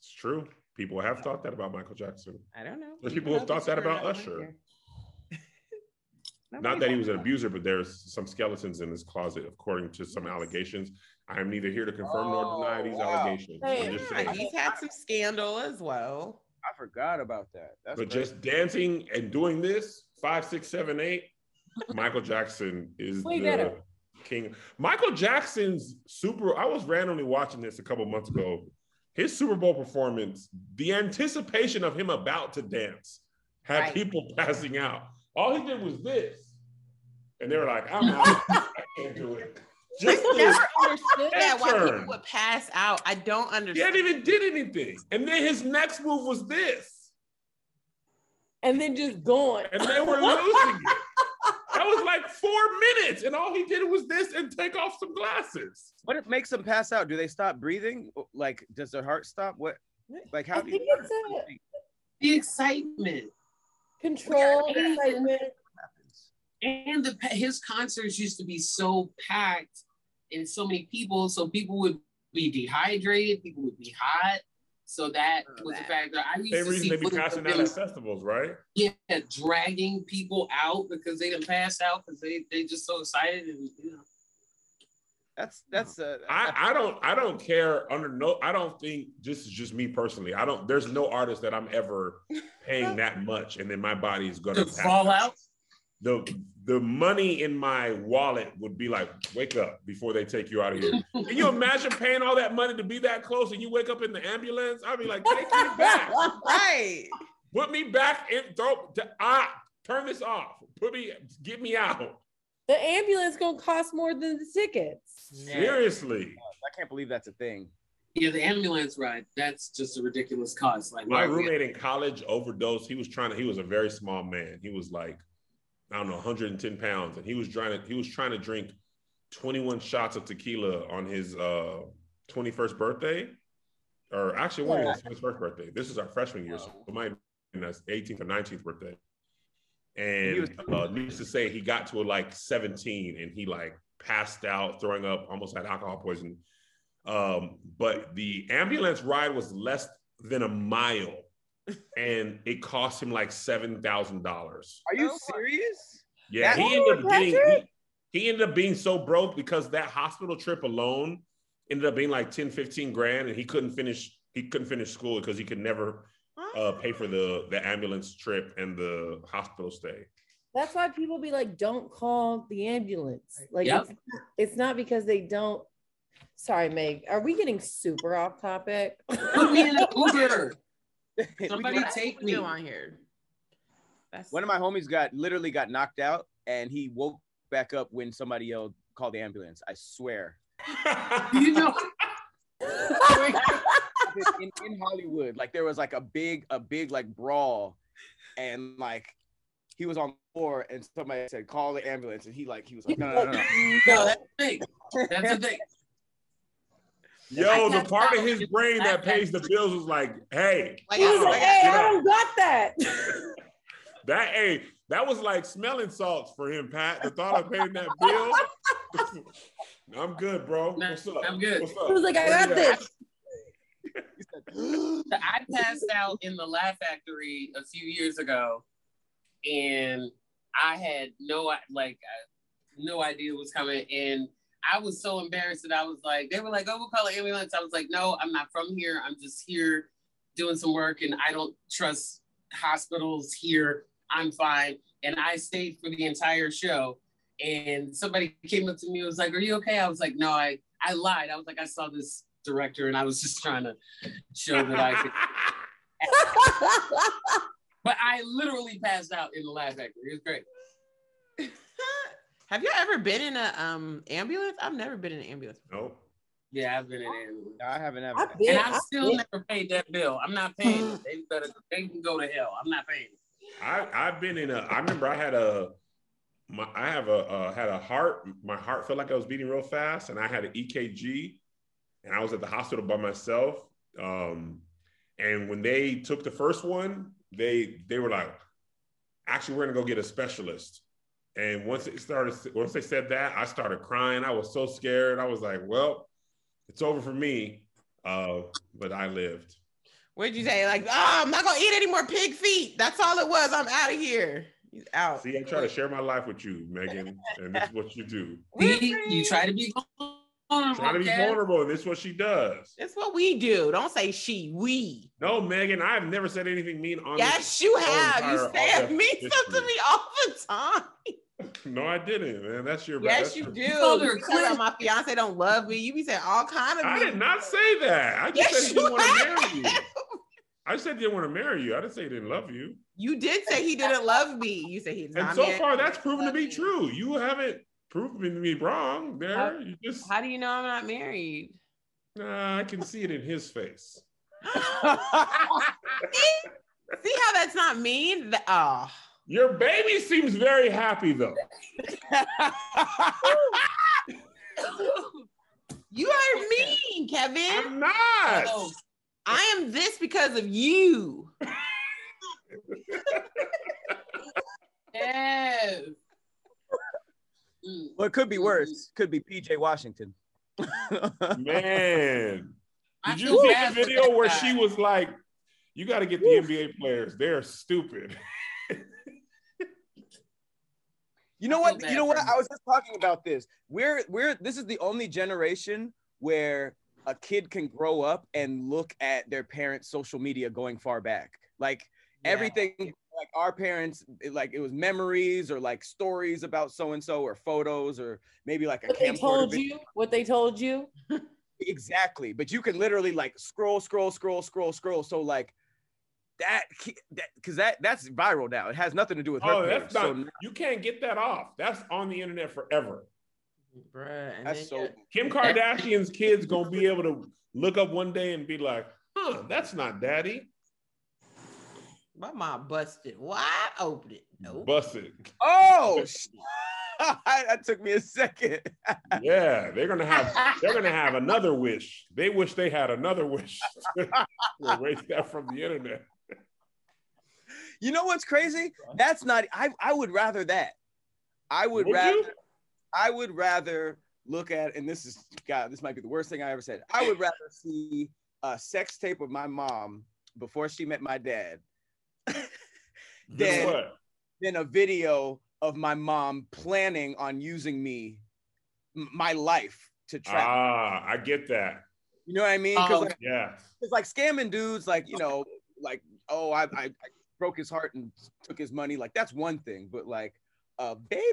it's true. People have thought that about Michael Jackson. I don't know. There's people who have thought that about Usher. Not that he was an abuser, but there's some skeletons in his closet, according to some allegations. I am neither here to confirm nor deny Oh, these wow. allegations. Hey, I'm just Yeah, he's had some scandal as well. I forgot about that. That's But crazy. just dancing and doing this five, six, seven, eight. Michael Jackson is Way the better. king. Michael Jackson's super. I was randomly watching this a couple months ago. His Super Bowl performance, the anticipation of him about to dance, had Right. people passing out. All he did was this, and they were like, "I'm out. I can't do it." Just I never understood that why turn. people would pass out. I don't understand. He understand. hadn't even did anything, and then his next move was this. And then just going. and they were losing it. That was like four minutes, and all he did was this and take off some glasses. what it makes them pass out? Do they stop breathing? Like, does their heart stop? What? Like, how I do you? think it's a The excitement. control, Yeah. excitement. And the his concerts used to be so packed and so many people, so people would be dehydrated, people would be hot. So that Oh, was a that. factor. I used Same to reason see they be footage passing out at festivals, right? yeah, dragging people out because they didn't pass out because they they just so excited and you know. That's that's uh, I, I don't I don't care under no I don't think this is just me personally. I don't there's no artist that I'm ever paying that much and then my body is gonna To pass fall out. The the money in my wallet would be like, wake up before they take you out of here. Can you imagine paying all that money to be that close and you wake up in the ambulance? I'd be like, take me back. Right. Put me back in throw. t- Ah, turn this off. Put me. Get me out. The ambulance gonna cost more than the tickets. Seriously. I can't believe that's a thing. Yeah, the ambulance ride, that's just a ridiculous cost. Like My roommate in college overdosed. He was trying to, he was a very small man. He was like, I don't know, 110 pounds. And he was trying to, he was trying to drink 21 shots of tequila on his uh 21st birthday. Or actually, it wasn't his first birthday. This is our freshman year, so it might have been his 18th or 19th birthday. Was- And uh, needless to say, he got to like 17 and he like passed out, throwing up, almost had alcohol poisoning. Um, but the ambulance ride was less than a mile, and it cost him like seven thousand dollars. Are you Oh, serious? Yeah, That- he ended up getting he, he ended up being so broke because that hospital trip alone ended up being like 10, 15 grand, and he couldn't finish he couldn't finish school because he could never uh, pay for the the ambulance trip and the hospital stay. That's why people be like, don't call the ambulance. Like Yep. it's, it's not because they don't. Sorry, Meg. Are we getting super off topic? Put me in an Uber. Somebody take me. on here. That's One of my homies got literally got knocked out, and he woke back up when somebody yelled, "Call the ambulance!" I swear. You know, in, in Hollywood, like there was like a big, a big like brawl, and like he was on the floor, and somebody said, "Call the ambulance," and he like he was like, "No, no, no, no." no, that's the thing. That's the thing. Yo, the part of his brain that pays the bills was like, hey, Like, He was I- like, like, hey, I don't got that. That hey, that was like smelling salts for him, Pat. The thought of paying that bill. I'm good, bro. Nah, What's up? I'm good. What's up? He was like, I got you at? this. I passed out in the Laugh Factory a few years ago, and I had no like uh, no idea what was coming, and I was so embarrassed that I was like, they were like, "Oh, we'll call an ambulance." I was like, "No, I'm not from here. I'm just here doing some work, and I don't trust hospitals here. I'm fine." And I stayed for the entire show. And somebody came up to me and was like, Are you okay? I was like, No, I, I lied. I was like, I saw this director and I was just trying to show that I could. But I literally passed out in the Laugh Factory. It was great. Have you ever been in a um ambulance? I've never been in an ambulance. Nope. Yeah, I've been in ambulance. I haven't ever. I've been- And I've I've still been- never paid that bill. I'm not paying it. They better they can go to hell. I'm not paying it. I I've been in a. I remember I had a. My I have a uh, had a heart. My heart felt like I was beating real fast, and I had an EKG, and I was at the hospital by myself. Um, and when they took the first one, they they were like, "Actually, we're gonna go get a specialist." And once it started, once they said that, I started crying. I was so scared. I was like, "Well, it's over for me." Uh, but I lived. What'd you say? Like, oh, I'm not gonna eat any more pig feet. That's all it was. I'm out of here. He's out. See, I try to share my life with you, Megan, and this is what you do. See, you try to be vulnerable, Trying to be vulnerable, and this is what she does. It's what we do. Don't say she, we. No, Megan, I have never said anything mean on Yes, you have. You entire say August mean stuff to me all the time. This. No, I didn't, man. That's your Yes, that's you your- do. You told her You tell clear- my fiance don't love me. You be saying all kind of. I mean- did not say that. I just Yes, said he didn't you want to marry have. you. I said he didn't want to marry you. I didn't say he didn't love you. You did say he didn't love me. You said he did And not. so marry far, that's proven to be Love you. true. You haven't proven me wrong there. How- You just, How do you know I'm not married? nah, I can see it in his face. See how that's not mean? Th- Oh. Your baby seems very happy though. You are mean, Kevin. I'm not. Oh, I am this because of you. yes. Well, it could be worse. Could be PJ Washington. Man. Did you see the video where she was like, "You got to get the NBA players. They're stupid." You know what? You know what? I was just talking about this. We're we're this is the only generation where a kid can grow up and look at their parents' social media going far back. Like Yeah. everything like our parents it- like it was memories or like stories about so and so or photos or maybe like a What they told you, what they told you. Exactly. But you can literally like scroll, scroll, scroll, scroll, scroll. So like that because that that's viral now. It has nothing to do with her. Oh, page. that's not. So you can't get that off. That's on the internet forever. Bruh, and that's then so. Kim Kardashian's kids gonna be able to look up one day and be like, "Huh, that's not daddy." my mom busted wide open. It? Nope. Busted. Oh, that took me a second. Yeah, they're gonna have. They're gonna have another wish. They wish they had another wish to erase that from the internet. You know what's crazy? That's not. I I would rather that. I would, Would rather. you? I would rather look at, and this is God. This might be the worst thing I ever said. I would rather see a sex tape of my mom before she met my dad than than a video of my mom planning on using me, my life to trap. me. Ah, I get that. You know what I mean? Because Oh. like, Yeah. it's like scamming dudes, like you know, like oh, I, I, I broke his heart and took his money. Like that's one thing, but like a baby,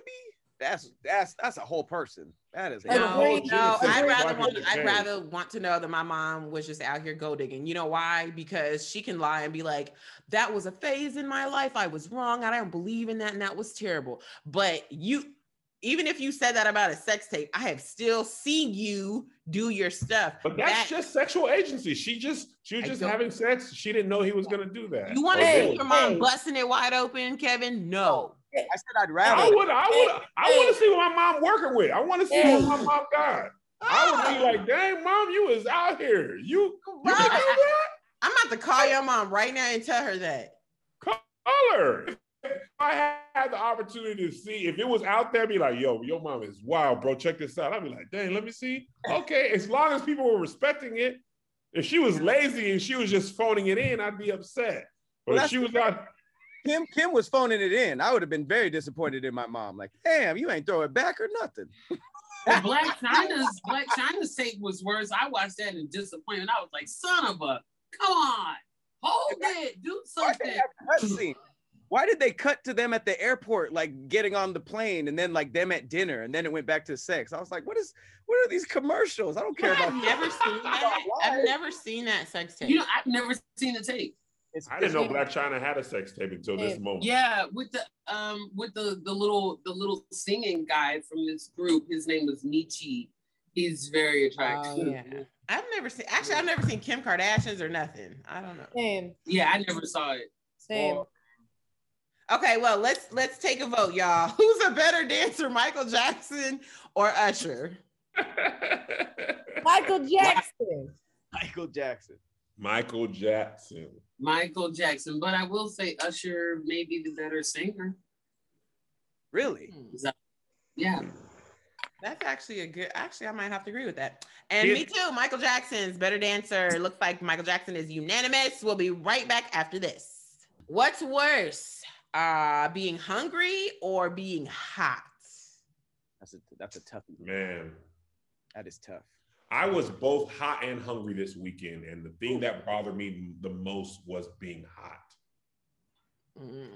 that's that's that's a whole person. That is a No, whole no, I'd rather want, I'd rather want to know that my mom was just out here gold digging. You know why? Because she can lie and be like, "That was a phase in my life. I was wrong. I don't believe in that, and that was terrible." But you, even if you said that about a sex tape, I have still seen you do your stuff. But that's That- just sexual agency. She just she was just having sex. She didn't know he was gonna do that. You want to oh, see did. your mom busting it wide open, Kevin? No. Oh, I said I'd rather. I would, I would, I want to see what my mom working with. I want to see what my mom got. I would be ah. like, dang, mom, you is out here. You, you Right. can do that? I'm about to call your mom right now and tell her that. Call her. If I had the opportunity to see, if it was out there, be like, yo, your mom is wild, bro. Check this out. I'd be like, dang, let me see. Okay, as long as people were respecting it. If she was lazy and she was just phoning it in, I'd be upset. But Well, if she was out, Kim Kim was phoning it in. I would have been very disappointed in my mom. Like, damn, you ain't throw it back or nothing. Well, Blac Chyna's Blac Chyna's tape was worse. I watched that in disappointment. I was like, son of a, come on, hold it, do Why did something. They have cut scene? Why did they cut to them at the airport, like getting on the plane, and then like them at dinner, and then it went back to sex? I was like, what is what are these commercials? I don't care I've about. never seen that. I've never seen that sex tape. You know, I've never seen the tape. It's, I didn't know Blac Chyna had a sex tape until this Yeah. moment. Yeah, with the um with the the little the little singing guy from this group. His name was Nietzsche. He's very attractive. Oh, yeah. I've never seen. Actually, I've never seen Kim Kardashian's or nothing. I don't know. Same, Yeah, I never saw it. same. Okay, well let's let's take a vote, y'all. Who's a better dancer, Michael Jackson or Usher? Michael Jackson. Michael Jackson. Michael Jackson. Michael Jackson, but I will say Usher may be the better singer. Really? Hmm. Yeah. That's actually a good. Actually, I might have to agree with that. And Yeah. me too. Michael Jackson's better dancer. Looks like Michael Jackson is unanimous. We'll be right back after this. What's worse, uh, being hungry or being hot? That's a that's a tough. one. Man, That is tough. I was both hot and hungry this weekend, and the thing that bothered me the most was being hot. Mm.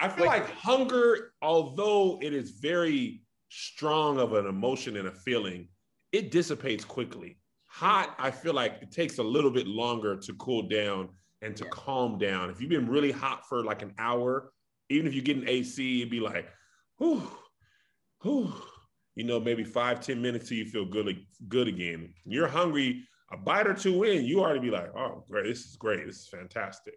I feel like hunger, although it is very strong of an emotion and a feeling, it dissipates quickly. Hot, I feel like it takes a little bit longer to cool down and to Yeah. calm down. If you've been really hot for like an hour, even if you get an AC, it'd be like, whew, whew, you know, maybe five, ten minutes till you feel good, good again. You're hungry, a bite or two in, you already be like, oh, great, this is great, this is fantastic.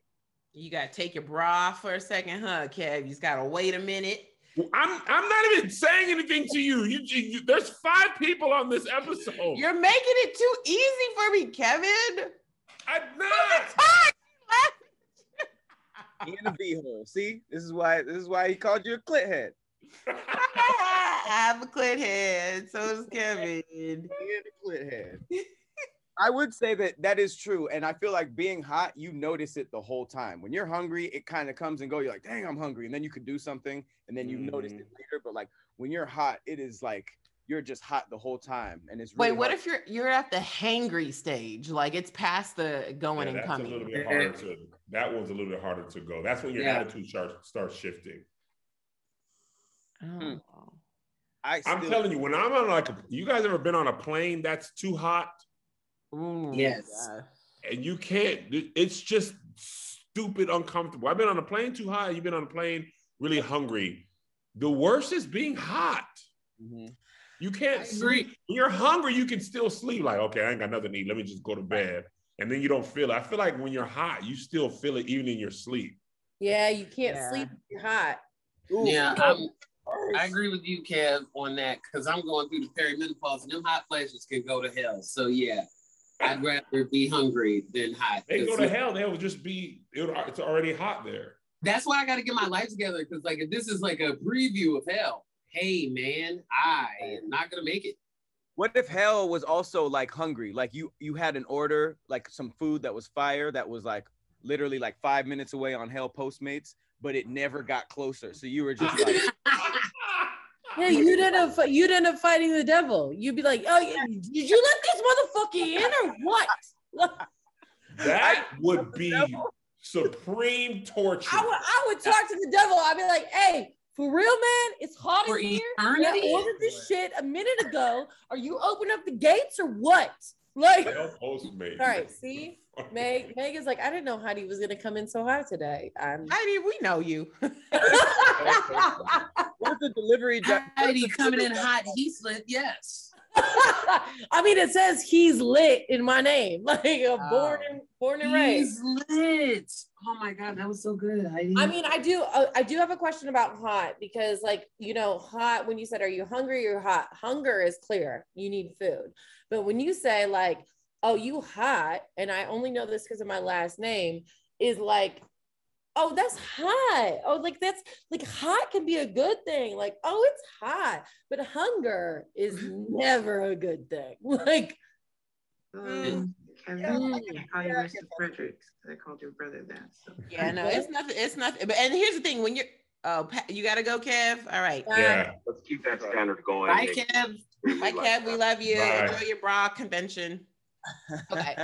You gotta take your bra for a second, huh, Kev? You just gotta wait a minute. Well, I'm I'm not even saying anything to you. You, you, you- there's five people on this episode. You're making it too easy for me, Kevin. I'm not. He in the V hole. See, this is why this is why he called you a clit head. I have a clit head. So does Kevin. In the clit head. I would say that that is true, and I feel like being hot, you notice it the whole time. When you're hungry, it kind of comes and go. You're like, "Dang, I'm hungry," and then you could do something, and then you notice it mm. later. But like when you're hot, it is like you're just hot the whole time, and it's really Wait, what hard. if you're you're at the hangry stage? Like it's past the going Yeah, and that's a little coming. bit harder to. That one's a little bit harder to go. That's when your Yeah. attitude starts starts shifting. Oh. I I'm still- telling you, when I'm on like, a, you guys ever been on a plane that's too hot Ooh, Yes. and you can't? It's just stupid uncomfortable. I've been on a plane too high. You've been on a plane really hungry. The worst is being hot. Mhm. You can't sleep. When you're hungry, you can still sleep. Like, okay, I ain't got nothing to eat. Let me just go to bed. And then you don't feel it. I feel like when you're hot, you still feel it even in your sleep. Yeah, you can't Yeah. sleep if you're hot. Yeah, I'm, I agree with you, Kev, on that because I'm going through the perimenopause and them hot flashes can go to hell. So yeah, I'd rather be hungry than hot. They go to hell. They will just be. It, would- it's already hot there. That's why I got to get my life together because like if this is like a preview of hell, hey man, I am not gonna make it. What if hell was also like hungry? Like you you had an order, like some food that was fire that was like literally like five minutes away on Hell Postmates, but it never got closer. So you were just like, Yeah, you'd end up you'd end up fighting the devil. You'd be like, oh, yeah, did you let this motherfucker in or what? That would be supreme torture. I would I would talk to the devil. I'd be like, hey, for real, man, it's hot For in here. I ordered this shit a minute ago. Are you opening up the gates or what? Like, Hell Postmates. all right, see, Meg, Meg is like, I didn't know Heidi was gonna come in so hot today. I'm Heidi, we know you. what if the delivery dri- Heidi the coming in delivery hot, He's lit. yes. I mean, it says he's lit in my name, like uh, born and born and raised. He's lit. Oh my god, that was so good, Heidi. I mean, I do. Uh, I do have a question about hot because, like, you know, hot. When you said, "Are you hungry or hot?" Hunger is clear. You need food. But when you say, like, "Oh, you hot," and I only know this because of my last name, is like, "Oh, that's hot." Oh, like that's like hot can be a good thing. Like, oh, it's hot, but hunger is never a good thing. Like, Mm. Um, Yeah. Kevin, I call you Mr. Fredericks. I called your brother that. So. Yeah, no, it's nothing. It's nothing. But and here's the thing: when you're, oh, you gotta go, Kev. All right, Yeah. Let's keep that standard going. Bye, Kev. bye, Kev. We love you. Bye. Enjoy your bra convention. Okay,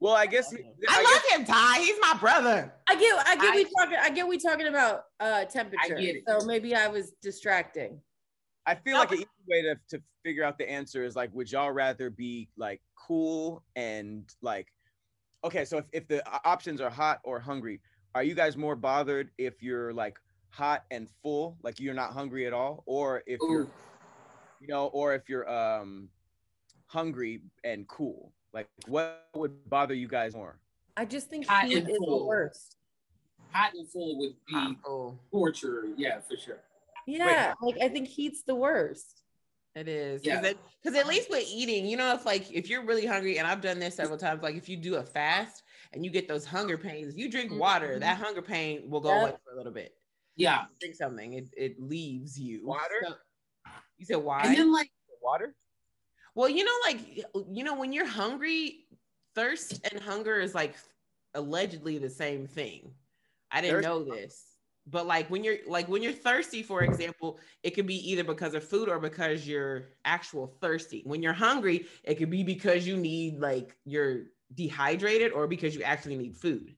Well, I guess I I love him, Ty. He's my brother. I get, I get, we talking, I get, we talking about uh temperature. get it. So maybe I was distracting. I feel like an easy way to, to figure out the answer is like, would y'all rather be like cool and like, okay, so if, if the options are hot or hungry, are you guys more bothered if you're like hot and full, like you're not hungry at all, or if you're, you know, or if you're um hungry and cool? Like, what would bother you guys more? I just think Hot heat and is the worst. Hot and full would be Oh, torture. Yeah, for sure. Yeah, like I think heat's the worst. it is. Yeah. Because at least with eating, you know, if like if you're really hungry, and I've done this several times, like if you do a fast and you get those hunger pains, you drink water, Mhm. that hunger pain will go Yep. away for a little bit. Yeah. Drink something, it, it leaves you. Water? So- you said why? And then like Water? Well, you know, like you know, when you're hungry, thirst and hunger is like allegedly the same thing. I didn't Thirst- know this. But like when you're like when you're thirsty, for example, it could be either because of food or because you're actual thirsty. When you're hungry, it could be because you need like you're dehydrated or because you actually need food.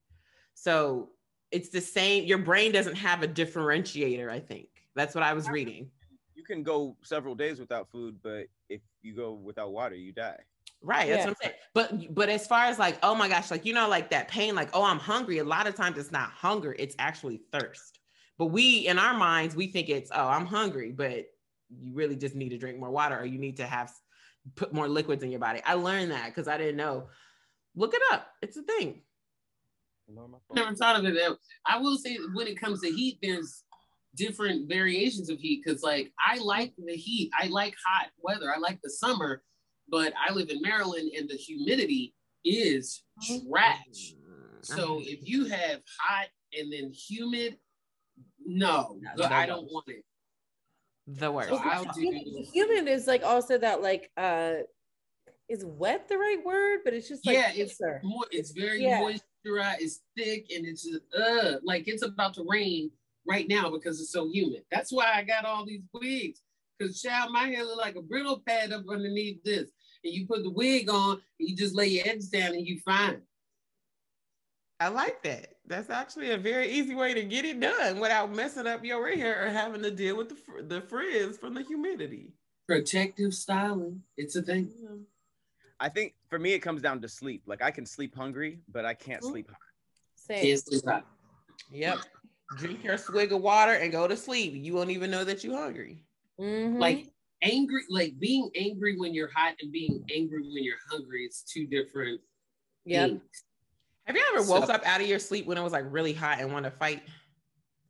So it's the same. Your brain doesn't have a differentiator, I think. That's what I was reading. You can go several days without food, but if you go without water, you die. Right. That's Yeah. what I'm saying. But but as far as like, oh my gosh, like you know, like that pain, like, oh, I'm hungry. A lot of times it's not hunger, it's actually thirst. But we in our minds, we think it's, oh, I'm hungry, but you really just need to drink more water or you need to have put more liquids in your body. I learned that because I didn't know. Look it up. It's a thing. never thought of it that I will say when it comes to heat, there's different variations of heat because like I like the heat. I like hot weather. I like the summer, but I live in Maryland and the humidity is trash. Mm-hmm. So if you have hot and then humid, no, No, I don't no. want it. the worst. So I'll do- Human, human is like also that like uh is wet the right word? But it's just like yeah, it's thicker. more. It's very Yeah. moisturized. It's thick and it's just, uh like it's about to rain right now because it's so humid. That's why I got all these wigs. Cause child, my hair look like a brittle pad up underneath this. And you put the wig on, and you just lay your edges down, and you fine. I like that. That's actually a very easy way to get it done without messing up your hair or having to deal with the fr- the frizz from the humidity. Protective styling, it's a thing. I think for me, it comes down to sleep. Like I can sleep hungry, but I can't Mhm. sleep hungry. Same. Can't hot. Yep. Drink your swig of water and go to sleep. You won't even know that you're hungry. Mhm. Like angry, like being angry when you're hot and being angry when you're hungry. is two different yep. things. Have you ever woke So- up out of your sleep when it was like really hot and want to fight?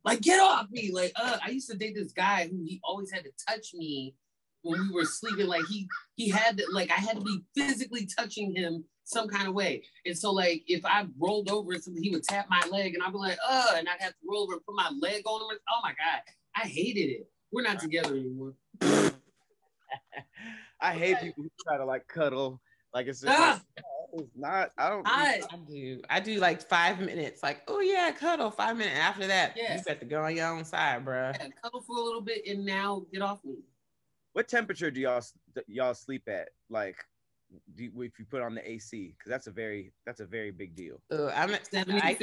Like, get off me. Like, uh, I used to date this guy who he always had to touch me when we were sleeping. Like he he had to like I had to be physically touching him some kind of way. And so like if I rolled over or something, he would tap my leg and I'd be like, uh, and I'd have to roll over and put my leg on him. Oh my God. I hated it. We're not together anymore. I hate people who try to like cuddle. Like it's just Ah! like, no, it's not. I don't. I, I do. I do like five minutes. Like, oh yeah, cuddle. Five minutes. After that, Yeah. you got to go on your own side, bruh. yeah, cuddle for a little bit and now get off me. What temperature do y'all y'all sleep at? Like, do you, if you put on the AC? Because that's a very that's a very big deal. Uh, I'm at I,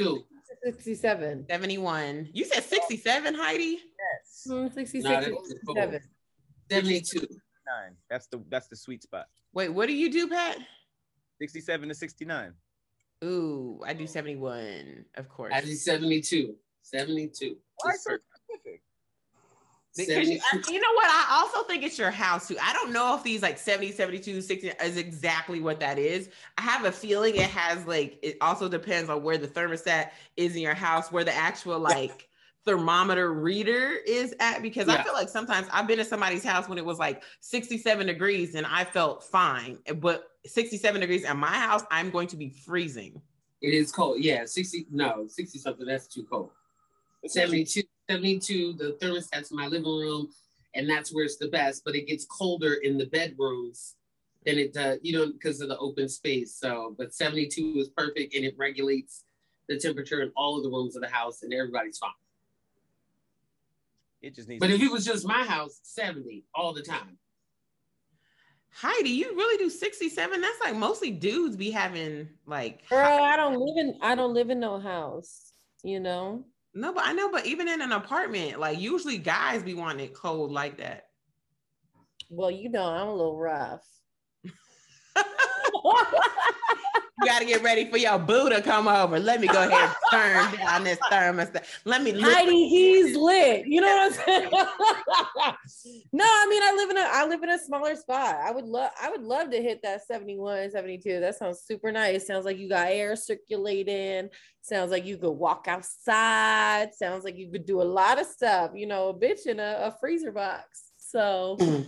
67. 71. You said 67, Heidi? Yes. Mm, 66, Nah, 67. 72. Nine. That's the that's the sweet spot. Wait, what do you do, Pat? Sixty-seven to sixty-nine. Ooh, I do 71, of course. I did 72. 72. Why so for- specific? Because you, I, you know what? I also think it's your house too. I don't know if these like 70, 72, 60 is exactly what that is. I have a feeling it has like, it also depends on where the thermostat is in your house, where the actual like thermometer reader is at. Because I feel like sometimes I've been to somebody's house when it was like 67 degrees and I felt fine. But 67 degrees at my house, I'm going to be freezing. It is cold. Yeah, 60. No, 60 something. That's too cold. 72, 72, the thermostat's in my living room, and that's where it's the best, but it gets colder in the bedrooms than it does, you know, because of the open space. So, but 72 is perfect and it regulates the temperature in all of the rooms of the house, and everybody's fine. It just needs. But to if it was just my house, 70 all the time. Heidi, you really do 67? That's like mostly dudes be having like Girl, I don't live in I don't live in no house, you know. No, but I know, but even in an apartment, like usually guys be wanting it cold like that. Well, you know, I'm a little rough. You got to get ready for your boo to come over. Let me go ahead and turn down this thermostat. Let me lift Heidi, he's lit. You know what I'm saying? no, I mean I live in a I live in a smaller spot. I would love I would love to hit that 71, 72. That sounds super nice. Sounds like you got air circulating. Sounds like you could walk outside. Sounds like you could do a lot of stuff. You know, a bitch in a, a freezer box. So mm.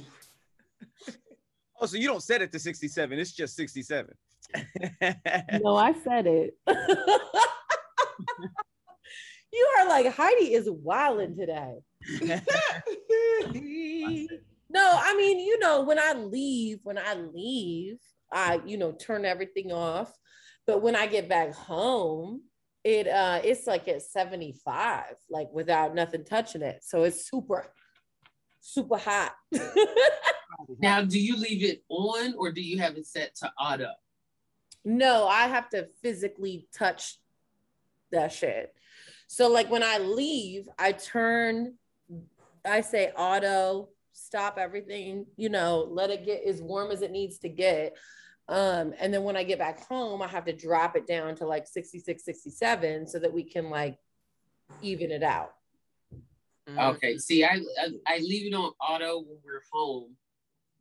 oh, so you don't set it to sixty-seven. It's just sixty-seven. no, I said it. you are like Heidi is wilding today. No, I mean, you know, when I leave, when I leave, I, you know, turn everything off. But when I get back home, it uh it's like at 75, like without nothing touching it. So it's super, super hot. Now, do you leave it on or do you have it set to auto? No, I have to physically touch that shit. So like when I leave, I turn, I say auto, stop everything, you know, let it get as warm as it needs to get. Um, and then when I get back home, I have to drop it down to like 66, 67 so that we can like even it out. Mm. Okay. See, I, I I leave it on auto when we're home.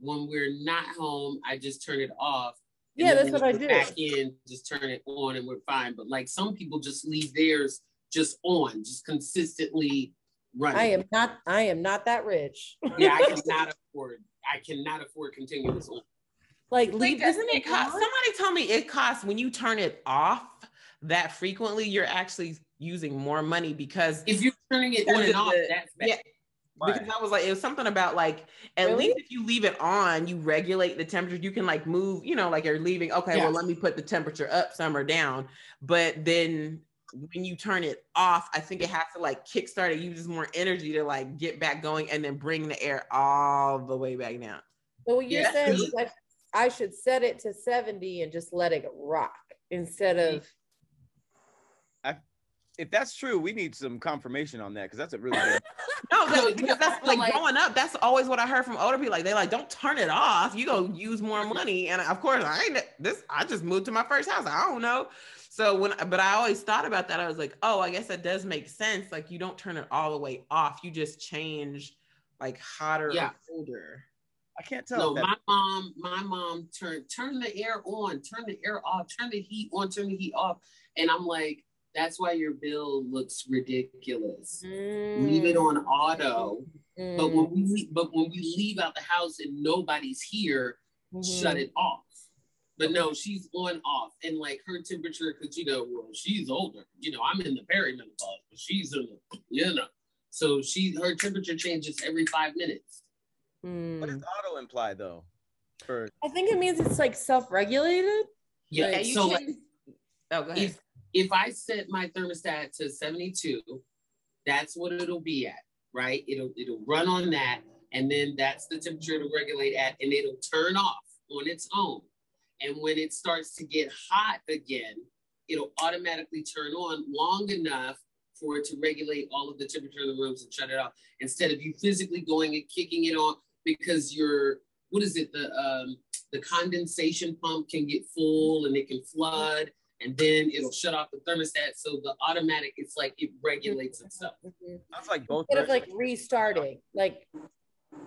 When we're not home, I just turn it off. And Yeah, that's what I get do. Back in, just turn it on, and we're fine. But like some people just leave theirs just on, just consistently running. I am not, I am not that rich. Yeah, I cannot afford. I cannot afford continuous on. like Wait, leave doesn't this it cost? Somebody told me it costs when you turn it off that frequently, you're actually using more money because If you're turning it on and off, the- that's bad. yeah, because I was like, it was something about like at Really? least if you leave it on, you regulate the temperature. You can like move, you know, like you're leaving. Okay, well, let me put the temperature up some or down. But then when you turn it off, I think it has to like kickstart it, uses more energy to like get back going and then bring the air all the way back down. So what you're Yeah. saying is that I should set it to 70 and just let it rock instead of if that's true, we need some confirmation on that because that's a really good. No, No, that, because that's like, like- growing up. That's always what I heard from older people. Like they like, don't turn it off. You go use more money. And of course, I ain't this. I just moved to my first house. I don't know. So when, but I always thought about that. I was like, oh, I guess that does make sense. Like you don't turn it all the way off. You just change like hotter Yeah. or colder. I can't tell. No, my mom, my mom turned turn the air on, turn the air off, turn the heat on, turn the heat off. And I'm like, that's why your bill looks ridiculous. Leave it on auto. Mm. But when we leave, but when we leave out the house and nobody's here, Mm-hmm. shut it off. But no, she's on off, and like her temperature, because you know, well, she's older. You know, I'm in the perimenopause, but she's in the, you know, so she her temperature changes every five minutes. Mm. what does auto imply though? For I think it means it's like self-regulated. Yeah. Yeah, you so like, oh, go ahead. if if I set my thermostat to 72, that's what it'll be at, right? It'll it'll run on that, and then that's the temperature it'll regulate at, and it'll turn off on its own. And when it starts to get hot again, it'll automatically turn on long enough for it to regulate all of the temperature in the rooms and shut it off instead of you physically going and kicking it on because your what is it the um the condensation pump can get full and it can flood and then it'll shut off the thermostat so the automatic it's like it regulates itself Mhm. sounds like both. Instead of like restarting, like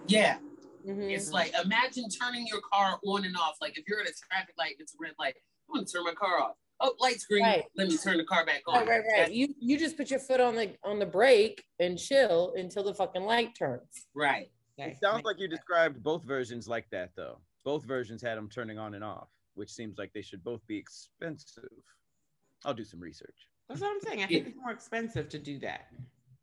yeah mhm. it's like imagine turning your car on and off like if you're at a traffic light it's a red light i'm gonna turn my car off oh light's green Right. let me turn the car back on right, right, right. You you just put your foot on the on the brake and chill until the fucking light turns. right Okay. It sounds like you described both versions like that though. Both versions had them turning on and off, which seems like they should both be expensive. I'll do some research. That's what I'm saying. I think it's more expensive to do that.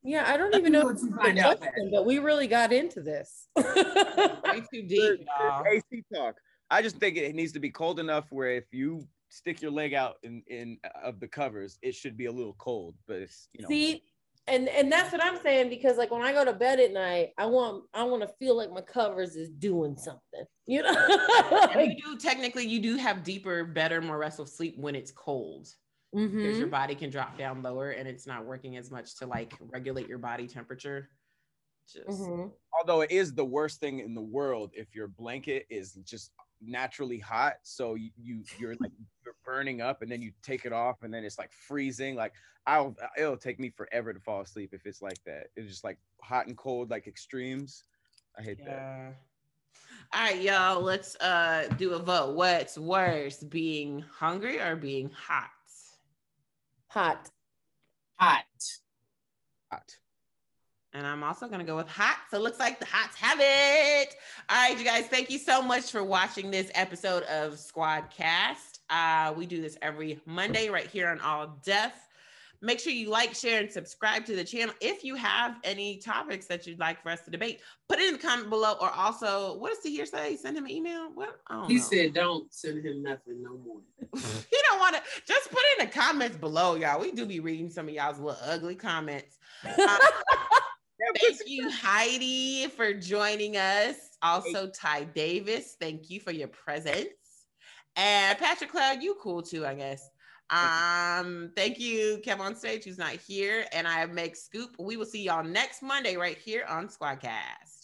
Yeah, I don't even know know if you find out, question, but we really got into this. Way too deep, y'all. AC talk. I just think it needs to be cold enough where if you stick your leg out in in of the covers, it should be a little cold. But it's you know. See, and and that's what I'm saying because like when I go to bed at night, I want I want to feel like my covers is doing something. You know, like, you do technically you do have deeper, better, more restful sleep when it's cold. Because mhm. your body can drop down lower and it's not working as much to like regulate your body temperature. Just Mhm. although it is the worst thing in the world if your blanket is just naturally hot so you, you you're like you're burning up and then you take it off and then it's like freezing like i'll it'll take me forever to fall asleep if it's like that it's just like hot and cold like extremes i hate that All right, y'all. Let's uh do a vote. What's worse, being hungry or being hot? hot. hot hot And I'm also gonna go with hot. So it looks like the hots have it. All right, you guys. Thank you so much for watching this episode of SquADDcast. Uh, we do this every Monday right here on All Def. Make sure you like, share, and subscribe to the channel. If you have any topics that you'd like for us to debate, put it in the comment below. Or also, what does Tahir say? Send him an email. He know. said don't send him nothing no more you don't want to just put it in the comments below, y'all. We do be reading some of y'all's little ugly comments. Uh, thank you, Heidi, for joining us. Also, Ty Davis, thank you for your presence. And Patrick Cloud, you cool too, I guess. Um, thank you, Kev on stage, who's not here, and I make Scoop. We will see y'all next Monday right here on SquADDcast.